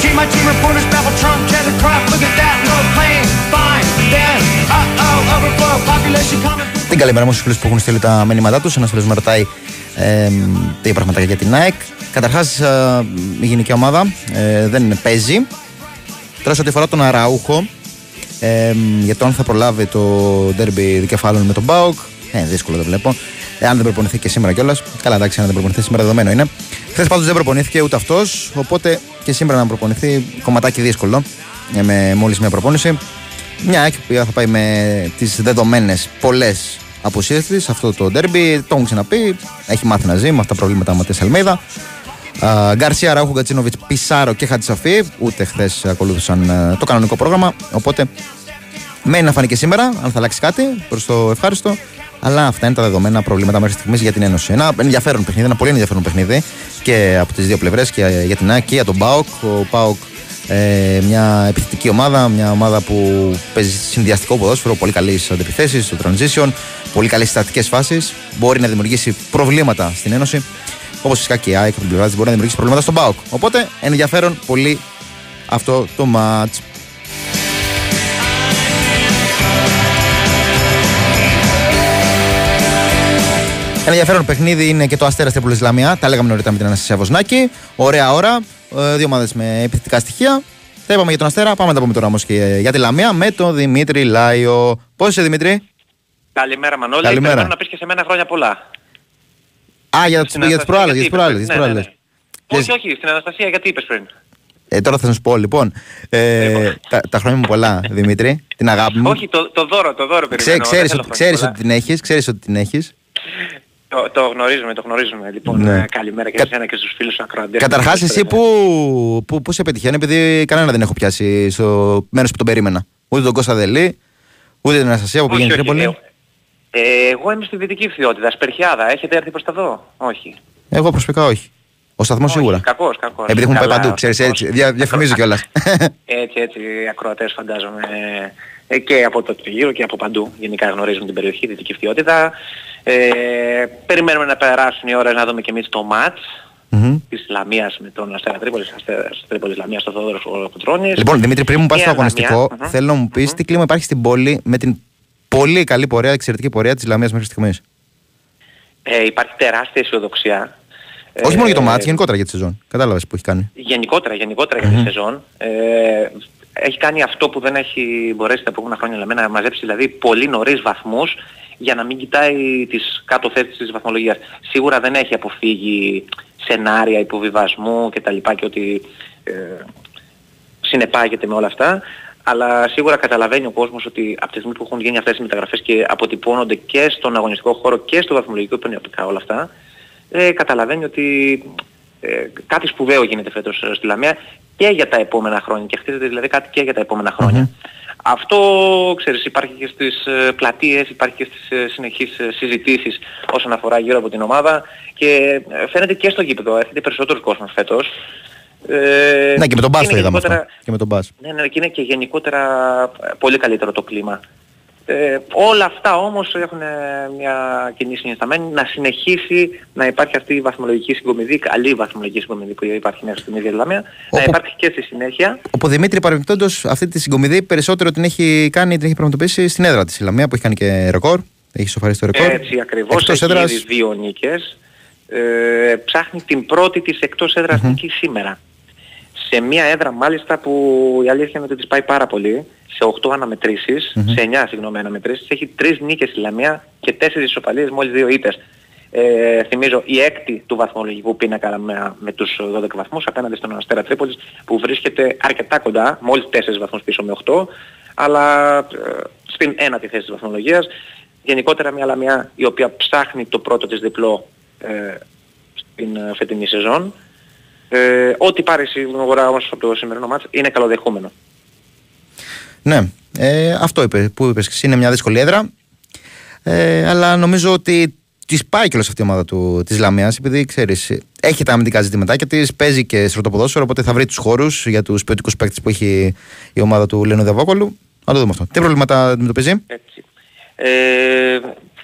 Team my team reporters babble Trump, tether crop, look at that, no plane, fine, then, uh-oh, overflow, population coming. Την καλημέρα μου στους φίλους που έχουν στείλει τα μηνύματά τους. Ένας φίλος με ρωτάει ε, τι πράγματα για την ΑΕΚ. Καταρχάς, η γενική ομάδα ε, δεν παίζει. Τώρα, σε ό,τι αφορά τον Αραούχο, Ε, για το αν θα προλάβει το ντέρμπι δικεφάλων με τον Μπάουκ. Ε, δύσκολο το βλέπω. Εάν δεν προπονηθεί και σήμερα κιόλας. Καλά, εντάξει, αν δεν προπονηθεί σήμερα δεδομένο είναι. Χθες πάντως δεν προπονήθηκε ούτε αυτός. Οπότε και σήμερα να προπονηθεί κομματάκι δύσκολο. Ε, με μόλις μια προπόνηση. Μια έκη που θα πάει με τις δεδομένες πολλές αποσύρε της αυτό το ντέρμπι. Το έχουν ξαναπεί. Έχει μάθει να ζει με αυτά τα προβλήματα με τη Αλμέιδα. Γκαρσία, Ραούχου, Γκατσίνοβιτ, Πισάρο και Χατσαφή. Ούτε χθες ακολούθησαν ε, το κανονικό πρόγραμμα. Οπότε μένει να φανεί και σήμερα αν θα αλλάξει κάτι προς το ευχάριστο. Αλλά αυτά είναι τα δεδομένα προβλήματα μέχρι στιγμής για την Ένωση. Ένα ενδιαφέρον παιχνίδι, ένα πολύ ενδιαφέρον παιχνίδι και από τις δύο πλευρές και για την ΑΕΚ και για τον Μπάουκ. Ο Πάουκ ε, μια επιθετική ομάδα, μια ομάδα που παίζει συνδυαστικό ποδόσφαιρο, πολύ καλή αντιπιθέσει, στο transition, πολύ καλές στατικέ φάσεις. Μπορεί να δημιουργήσει προβλήματα στην Ένωση. Όπως φυσικά και η ΑΕΚ από την πλευρά της μπορεί να δημιουργήσει προβλήματα στον Μπάουκ. Οπότε ενδιαφέρον πολύ αυτό το match. Ένα ενδιαφέρον παιχνίδι είναι και το Αστέρας Τρίπολη Ισλαμία. Τα λέγαμε νωρίτερα με την Αναστασία Βοσνάκη. Ωραία ώρα. Ε, δύο ομάδες με επιθετικά στοιχεία. Τα είπαμε για τον Αστέρα. Πάμε να τα πούμε τώρα όμως και για τη Λαμία με τον Δημήτρη Λάιο. Πώς είσαι Δημήτρη; Καλημέρα Μανώλη. Καλημέρα. Περιμένω να πεις και σε μένα χρόνια πολλά. Α, για, Στην για τις Αναστασία, προάλλες. Για γιατί τι προάλλες. είπες πριν. Ναι, ναι, ναι. Όχι, όχι, στην Αναστασία γιατί είπες πριν. Ε, τώρα θα σου πω λοιπόν. Ε, τα, τα χρόνια μου πολλά, Δημήτρη. Την αγάπη μου. Όχι, το, το δώρο, το δώρο Ξέ, περιμένω. δεν ξέρεις, θέλω ότι, χρόνια ξέρεις πολλά. ότι την έχεις, ξέρεις ότι την έχεις. Το, το γνωρίζουμε, το γνωρίζουμε. Λοιπόν, Ναι. ε, καλημέρα και σε εσένα και στους φίλους σου ακροατές. Καταρχάς εσύ που, που, που σε πετυχαίνει, επειδή κανένα δεν έχω πιάσει στο μέρος που τον περίμενα. Ούτε τον Κώστα Δελή, ούτε την Αναστασία που Όχι, πήγαινε όχι, Τρίπολη. Ε, εγώ είμαι στη δυτική φθιότητα, Σπερχιάδα. Έχετε έρθει προς τα δω; Όχι. Εγώ προσωπικά όχι. Ο σταθμός σίγουρα. Κακός, κακός. Επειδή έχουν πάει Καλά, παντού, ξέρεις κακός. έτσι. Δια, διαφημίζω κιόλας. Έτσι, έτσι, οι ακροατές φαντάζομαι ε, και από το τριγύρο και από παντού. Γενικά γνωρίζουν την περιοχή, τη δυτική φθιότητα. Ε, περιμένουμε να περάσουν οι ώρες να δούμε και εμείς το μάτς Μμμ. της Λαμίας με τον Αστέρα Τρίπολης, Αστέρα Τρίπολης Λαμίας στο Θόδωρος Κουτρώνης. Λοιπόν, Δημήτρη, πριν μου πας Μια στο αγωνιστικό, Λαμία, μμμ. θέλω να μου πεις τι κλίμα υπάρχει στην πόλη με την πολύ καλή πορεία, εξαιρετική πορεία της Λαμίας μέχρι στιγμής. Ε, υπάρχει τεράστια αισιοδοξία. Όχι μόνο για το Ε, μάτς, γενικότερα για τη σεζόν. Κατάλαβες που έχει κάνει. Γενικότερα, γενικότερα για τη σεζόν. Ε, έχει κάνει αυτό που δεν έχει μπορέσει τα επόμενα χρόνια λέμε, να μαζέψει δηλαδή πολύ νωρίς βαθμούς για να μην κοιτάει τις κάτω θέσεις της βαθμολογίας. Σίγουρα δεν έχει αποφύγει σενάρια υποβιβασμού και τα λοιπά και ότι ε, συνεπάγεται με όλα αυτά. Αλλά σίγουρα καταλαβαίνει ο κόσμος ότι από τη στιγμή που έχουν γίνει αυτές οι μεταγραφές και αποτυπώνονται και στον αγωνιστικό χώρο και στο βαθμολογικό πνευματικά όλα αυτά, ε, καταλαβαίνει ότι ε, κάτι σπουδαίο γίνεται φέτος ε, στη Λαμία και για τα επόμενα χρόνια και χτίζεται δηλαδή κάτι και για τα επόμενα χρόνια. Αυτό, ξέρεις, υπάρχει και στις ε, πλατείες, υπάρχει και στις ε, συνεχείς ε, συζητήσεις όσον αφορά γύρω από την ομάδα και ε, φαίνεται και στο γήπεδο, έρχεται περισσότερος κόσμος φέτος. Ε, Ναι, και με τον Μπάς είναι το είδαμε αυτό. γενικότερα- Και με τον Μπάς. ναι, ναι, και είναι και γενικότερα ε, πολύ καλύτερο το κλίμα. Ε, όλα αυτά όμως έχουν ε, μια κοινή συνισταμένη να συνεχίσει να υπάρχει αυτή η βαθμολογική συγκομιδή, καλή βαθμολογική συγκομιδή που υπάρχει μέχρι στιγμής για τη Λαμία, να υπάρχει και στη συνέχεια. Όπου Δημήτρη παρεμπιπτόντως αυτή τη συγκομιδή περισσότερο την έχει κάνει, την έχει πραγματοποιήσει στην έδρα της η Λαμία που έχει κάνει και ρεκόρ. Έχει σοφαρίσει το ρεκόρ. Έτσι ακριβώς, Εκτός έχει έδρας, ήδη δύο νίκες. Ε, ψάχνει την πρώτη της εκτός έδρας νίκη σήμερα. Σε μια έδρα μάλιστα που η αλήθεια είναι ότι της πάει πάρα πολύ, σε 8 αναμετρήσεις, Μμμ. σε 9 συγγνώμη αναμετρήσεις, έχει 3 νίκες η Λαμία και 4 ισοπαλίες μόλις 2 ήττες. Ε, θυμίζω η έκτη του βαθμολογικού πίνακα με, με τους 12 βαθμούς απέναντι στον Αστέρα Τρίπολης που βρίσκεται αρκετά κοντά, μόλις 4 βαθμούς πίσω με 8, αλλά ε, στην ένατη θέση της βαθμολογίας. Γενικότερα μια Λαμία η οποία ψάχνει το πρώτο της διπλό ε, στην ε, φετινή σεζόν. Ε, ό,τι πάρει σίγουρα όμως από το σημερινό μάτς είναι καλοδεχούμενο. Ναι, ε, αυτό είπε, που είπες και εσύ, είναι μια δύσκολη έδρα. Ε, αλλά νομίζω ότι τη πάει κιόλας αυτή η ομάδα του, της Λαμίας επειδή ξέρεις, έχει τα αμυντικά ζητηματάκια της, παίζει και στρωτοποδόσφαιρο, οπότε θα βρει τους χώρους για τους ποιοτικούς παίκτες που έχει η ομάδα του Λένου Δαβόκολου. Να το δούμε αυτό. Τι προβλήματα αντιμετωπίζει; Έτσι. Ε,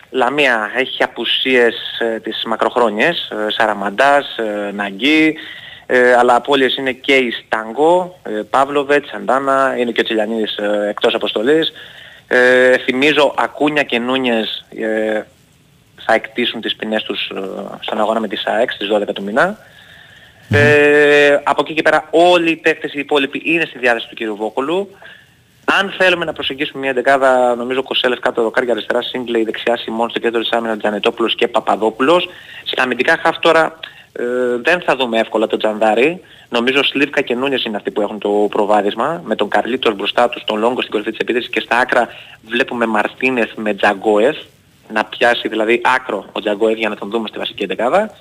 Λαμία έχει απουσίες ε, τις μακροχρόνιες, ε, Σαραμαντάς, ε, Ναγκή, ε, αλλά απώλειες είναι και η Στάγκο, ε, Παύλοβετς, Σαντάνα, είναι και ο Τσιλιανίδης ε, εκτός αποστολής. Ε, θυμίζω Ακούνια και Νούνιες ε, θα εκτίσουν τις ποινές τους ε, στον αγώνα με τη ΣΑΕΚ στις 12 του μήνα. Ε, από εκεί και πέρα όλοι οι παίκτες οι υπόλοιποι είναι στη διάθεση του κ. Βόκολου. Αν θέλουμε να προσεγγίσουμε μια δεκάδα, νομίζω Κοσέλεφ κάτω δοκάρια αριστερά, Σίγκλεϊ δεξιά, Σιμώνς στο κέντρο της άμυνας, Τζανετόπουλος και Παπαδόπουλος. Στα αμυντικά χαφ τώρα ε, δεν θα δούμε εύκολα τον Τζανδάρη. Νομίζω Σλίβκα και Νούνιες είναι αυτοί που έχουν το προβάδισμα. Με τον Καρλίτος μπροστά τους, τον Λόγκο στην κορυφή της επίθεσης και στα άκρα βλέπουμε Μαρτίνεθ με Τζαγκόεφ. Να πιάσει δηλαδή άκρο ο Τζαγκόεφ για να τον δούμε στη βασική δεκάδα.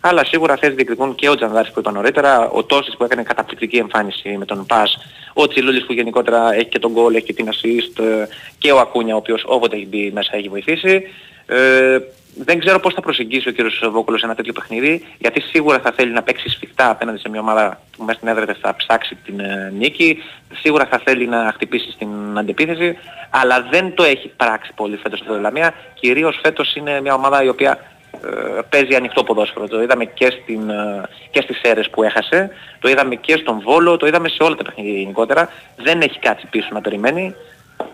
Αλλά σίγουρα θέσεις διεκδικούν και ο Τζανδάρης που είπα νωρίτερα, ο Τόσης που έκανε καταπληκτική εμφάνιση με τον Πας, ο Τσιλούλης που γενικότερα έχει και τον γκολ, έχει και την assist ε, και ο Ακούνια ο οποίος όποτε έχει μπει μέσα έχει βοηθήσει. Ε, δεν ξέρω πώς θα προσεγγίσει ο κύριος Βόκολος ένα τέτοιο παιχνίδι, γιατί σίγουρα θα θέλει να παίξει σφιχτά απέναντι σε μια ομάδα που μέσα στην έδρα θα ψάξει την ε, νίκη, σίγουρα θα θέλει να χτυπήσει στην αντεπίθεση, αλλά δεν το έχει πράξει πολύ φέτος αυτό το Λαμία, κυρίως φέτος είναι μια ομάδα η οποία ε, παίζει ανοιχτό ποδόσφαιρο. Το είδαμε και, στην, ε, και στις αίρες που έχασε, το είδαμε και στον Βόλο, το είδαμε σε όλα τα παιχνίδια γενικότερα. Δεν έχει κάτι πίσω να περιμένει.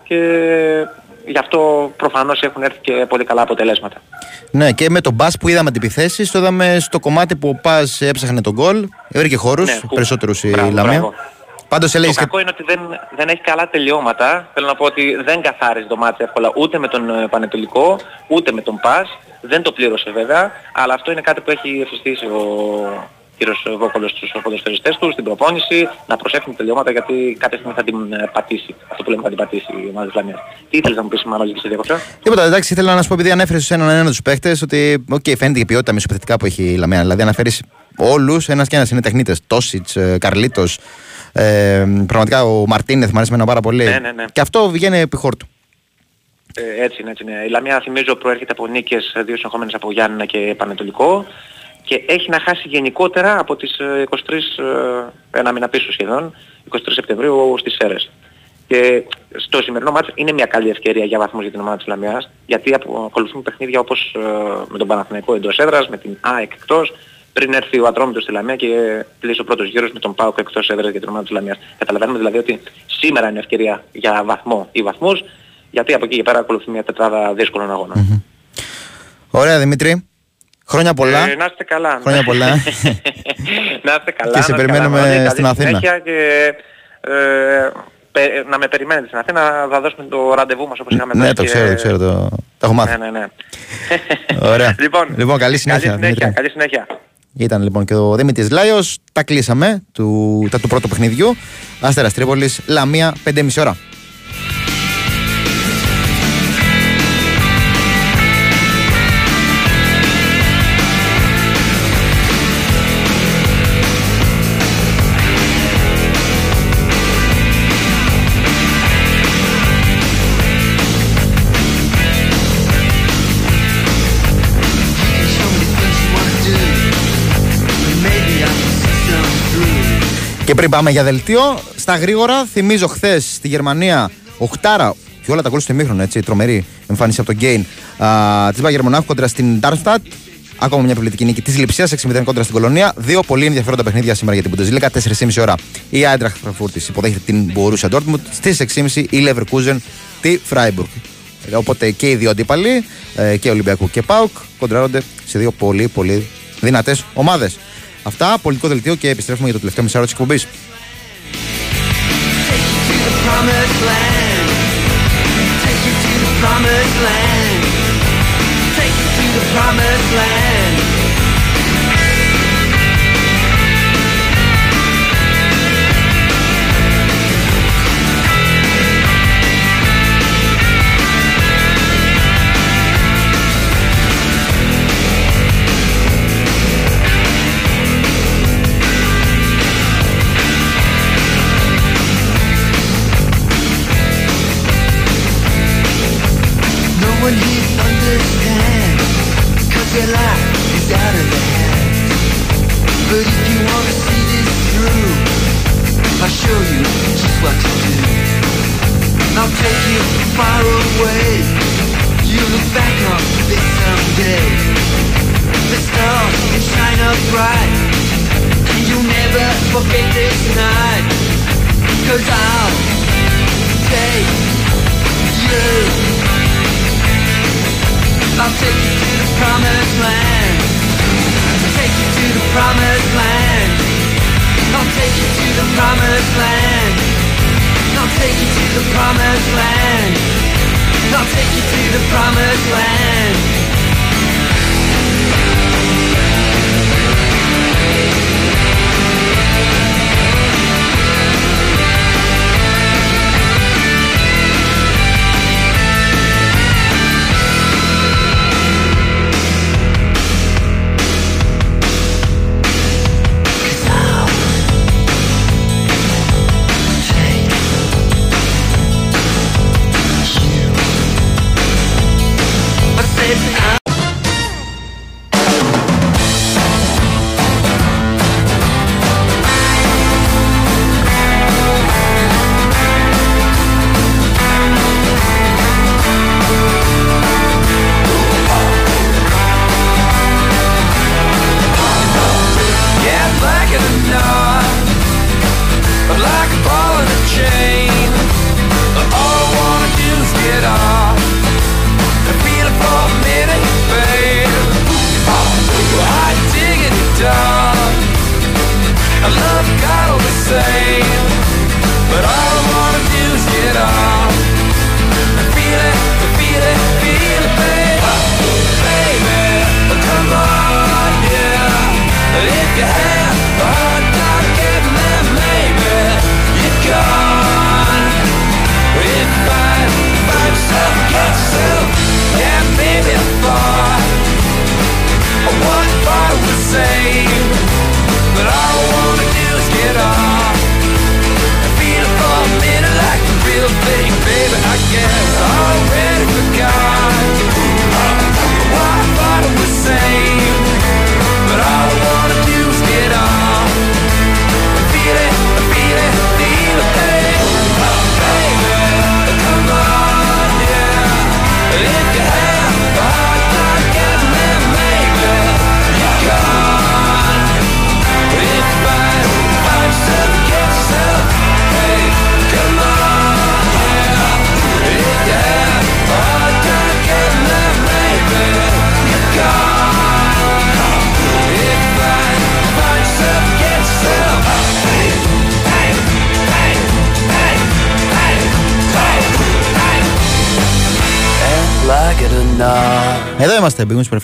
Και γι' αυτό προφανώς έχουν έρθει και πολύ καλά αποτελέσματα. Ναι, και με τον Μπα που είδαμε την επιθέση, το είδαμε στο κομμάτι που ο Πα έψαχνε τον γκολ. Βρήκε χώρους, Ναι, που- περισσότερους η Μπράβο, Λαμία. μπράβο. Πάντως Το έλεγε και. κακό είναι ότι δεν, δεν έχει καλά τελειώματα. Θέλω να πω ότι δεν καθάριζε το ματς εύκολα ούτε με τον ε, Πανετολικό, ούτε με τον Πας. Δεν το πλήρωσε βέβαια, αλλά αυτό είναι κάτι που έχει εφιστήσει ο κύριος Βόκολος στους ποδοσφαιριστές τους, στην προπόνηση, να προσέχουν τελειώματα γιατί κάποια στιγμή θα την ε, πατήσει. Αυτό που λέμε θα την πατήσει η ομάδα της Λαμίας. Τι ήθελες να μου πεις Μανώλη και σε διακοπτώ. Τίποτα, εντάξει, ήθελα να σου πω επειδή ανέφερες σε έναν ένα τους παίχτες ότι οκ, φαίνεται η ποιότητα μεσοεπιθετικά που έχει η Λαμία. Δηλαδή αναφέρεις όλους, ένας και ένας είναι τεχνίτες. Τόσιτς, Καρλίτος. Ε, πραγματικά ο Μαρτίνεθ μου αρέσει εμένα πάρα πολύ. Ναι, ναι, ναι. Και αυτό βγαίνει επί χόρτου. Ε, έτσι είναι, έτσι είναι. Η Λαμία θυμίζω προέρχεται από νίκες ε, δύο συνεχόμενες από Γιάννηνα και Πανετολικό και έχει να χάσει γενικότερα από τις ε, 23, ε, ένα μήνα πίσω σχεδόν, 23 Σεπτεμβρίου στις Σέρες. Και στο σημερινό μάτς είναι μια καλή ευκαιρία για βαθμούς για την ομάδα της Λαμιάς, γιατί απο- ακολουθούν παιχνίδια όπως ε, με τον Παναθηναϊκό εντός έδρας, με την ΑΕΚ εκτός, πριν έρθει ο Ατρόμητος στη Λαμία και κλείσει ο πρώτος γύρος με τον ΠΑΟΚ εκτός έδρας για την ομάδα της Λαμιάς. Καταλαβαίνουμε δηλαδή ότι σήμερα είναι ευκαιρία για βαθμό ή βαθμούς, γιατί από εκεί και πέρα ακολουθεί μια τετράδα δύσκολων αγώνων. Ωραία, Δημήτρι. Χρόνια πολλά. Ε, να είστε καλά. Χρόνια πολλά. να είστε καλά. Και σε να είστε περιμένουμε καλά, Μανώλη. στην Καλή Αθήνα. συνέχεια Και, ε, πε- να με περιμένετε στην Αθήνα, θα δώσουμε το ραντεβού μας όπως είχαμε ναι, δώσει το και- ξέρω, το ξέρω. Το, το έχω μάθει. Ναι, ναι, ναι. Ωραία. λοιπόν, λοιπόν, καλή συνέχεια. Καλή συνέχεια. Δημήτρη. Καλή συνέχεια. Ήταν λοιπόν και ο Δημήτρη Λάιος. Τα κλείσαμε του, τα του πρώτου παιχνιδιού. Άστερα Τρίπολης, Λαμία, 5,5 ώρα. Και πριν πάμε για δελτίο, στα γρήγορα θυμίζω χθες στη Γερμανία Οχτάρα και όλα τα γκολ στο ημίχρονο, έτσι, τρομερή εμφάνιση από τον Γκέιν της Μπάγκερ Μονάχου κόντρα στην Darmstadt. Ακόμα μια επιβλητική νίκη της Λιψίας 6-0 κόντρα στην Κολονία. Δύο πολύ ενδιαφέροντα παιχνίδια σήμερα για την Bundesliga. 4,5 ώρα η Άιντραχτ Φραγκφούρτη υποδέχεται την Borussia Dortmund. Στις 6,5 η Leverkusen τη Freiburg. Ε, Οπότε και οι δύο αντίπαλοι, ε, και Ολυμπιακού και Πάουκ, κοντράρονται σε δύο πολύ πολύ δυνατές ομάδες. Αυτά, πολιτικό δελτίο και επιστρέφουμε για το τελευταίο μισάρο της εκπομπής. promised land.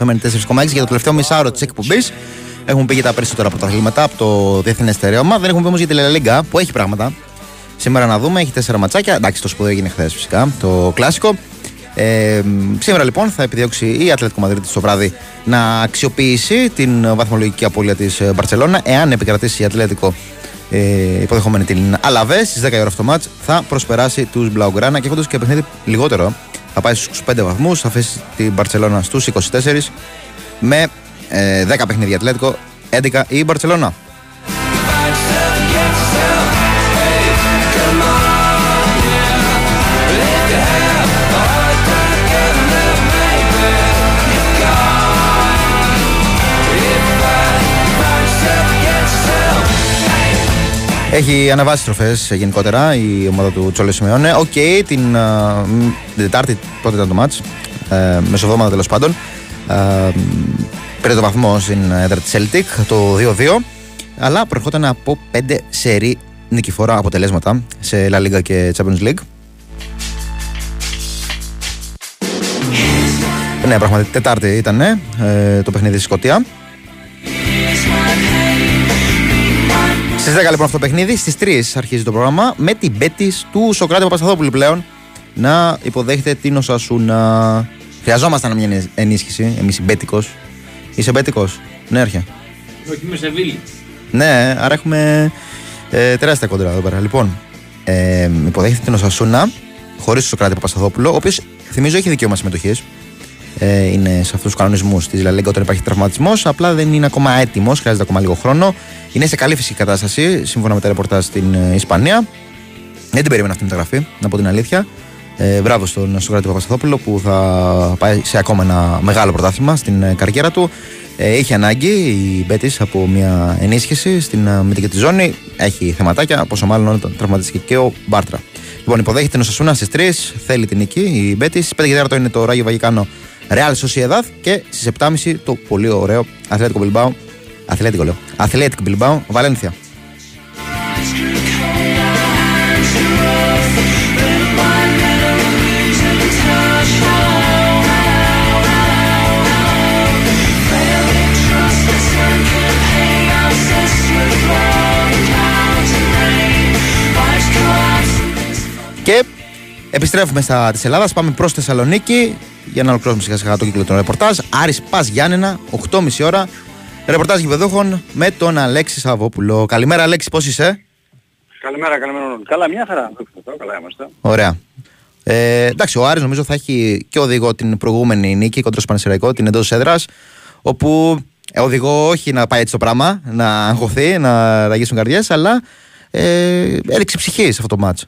Είμαστε, Big Wings FM 4,6 για το τελευταίο μισάωρο της εκπομπής. Έχουμε πει για τα περισσότερα πρωταθλήματα από το διεθνές στερέωμα. Δεν έχουμε πει όμως για τη Λελίγκα που έχει πράγματα. Σήμερα να δούμε, έχει τέσσερα ματσάκια. Εντάξει, το σπουδαίο έγινε χθες φυσικά, το κλασικό. Ε, σήμερα λοιπόν θα επιδιώξει η Ατλέτικο Μαδρίτη το βράδυ να αξιοποιήσει την βαθμολογική απώλεια της Μπαρσελόνα. Εάν επικρατήσει η Ατλέτικο ε, υποδεχόμενη την Αλαβέ στις 10 η ώρα αυτό το μάτς, θα προσπεράσει τους Μπλαουγκράνα και έχοντας και παιχνίδι λιγότερο. Θα πάει στους 25 βαθμούς, θα αφήσει την Μπαρσελόνα στους 24 με ε, 10 παιχνίδια Ατλέτικο, 11 η Μπαρσελόνα. Έχει ανεβάσει στροφές γενικότερα η ομάδα του Τσόλο Σιμεόνε. Οκ, την, α, μ, την Τετάρτη πότε ήταν το μάτς, ε, μεσοβδόμαδα τέλος πάντων. Ε, πήρε το βαθμό στην έδρα της Celtic το 2-2, αλλά προερχόταν από 5 σερή νικηφόρα αποτελέσματα σε La Liga και Champions League. Ναι, πραγματικά Τετάρτη ήταν ε, το παιχνίδι στη Σκωτία. Στις 10 λοιπόν αυτό το παιχνίδι, στις 3 αρχίζει το πρόγραμμα με την πέτη του Σοκράτη Παπασταθόπουλου πλέον να υποδέχεται την Οσασούνα. Χρειαζόμασταν μια ενίσχυση, εμείς συμπέτικο. Είσαι μπέτικος, ναι, έρχε. Όχι, είμαι Σεβίλη. Ναι, άρα έχουμε ε, τεράστια κόντρα εδώ πέρα. Λοιπόν, ε, υποδέχεται την Οσασούνα χωρίς τον Σοκράτη Παπασταθόπουλο, ο οποίος θυμίζω έχει δικαίωμα συμμετοχής. Ε, είναι σε αυτούς τους κανονισμούς της Λαλέγκα όταν υπάρχει τραυματισμός. Απλά δεν είναι ακόμα έτοιμος, χρειάζεται ακόμα λίγο χρόνο. Είναι σε καλή φυσική κατάσταση, σύμφωνα με τα ρεπορτάζ στην ε, Ισπανία. Δεν την περίμενα αυτή η μεταγραφή, να πω την αλήθεια. Ε, μπράβο στον Σοκράτη Παπασταθόπουλο που θα πάει σε ακόμα ένα μεγάλο πρωτάθλημα στην ε, καριέρα του. Ε, είχε ανάγκη η Μπέτης από μια ενίσχυση στην ε, μυντική τη ζώνη. Έχει θεματάκια, πόσο μάλλον όταν τραυματίστηκε και ο Μπάρτρα. Λοιπόν, υποδέχεται την Οσασούνα στις 3, θέλει την νική η Μπέτης. Στι 5 και 4 είναι το Ράγιο Βαγικάνο Real Sociedad και στις 7.30 το πολύ ωραίο Αθλέτικο Μπιλμπάου. Αθλέτικο λέω. Αθλέτικο Μπιλμπάου, Βαλένθια. Και Επιστρέφουμε στα της Ελλάδας. Πάμε προς Θεσσαλονίκη για να ολοκληρώσουμε σιγά σιγά το κύκλο των ρεπορτάζ. Άρης Πας Γιάννενα, 8.30 ώρα. Ρεπορτάζ γηπεδούχων με τον Αλέξη Σαββόπουλο. Καλημέρα, Αλέξη, πώς είσαι; Καλημέρα, καλημέρα. Καλά, μια χαρά. Καλά είμαστε. Ωραία. Ε, εντάξει, ο Άρης νομίζω θα έχει και οδηγό την προηγούμενη νίκη κοντά στο Πανεσαιραϊκό, την εντός έδρας. Όπου ε, οδηγό όχι να πάει έτσι το πράγμα, να αγχωθεί, να ραγίσουν καρδιές, αλλά ε, έριξε ψυχή σε αυτό το μάτς.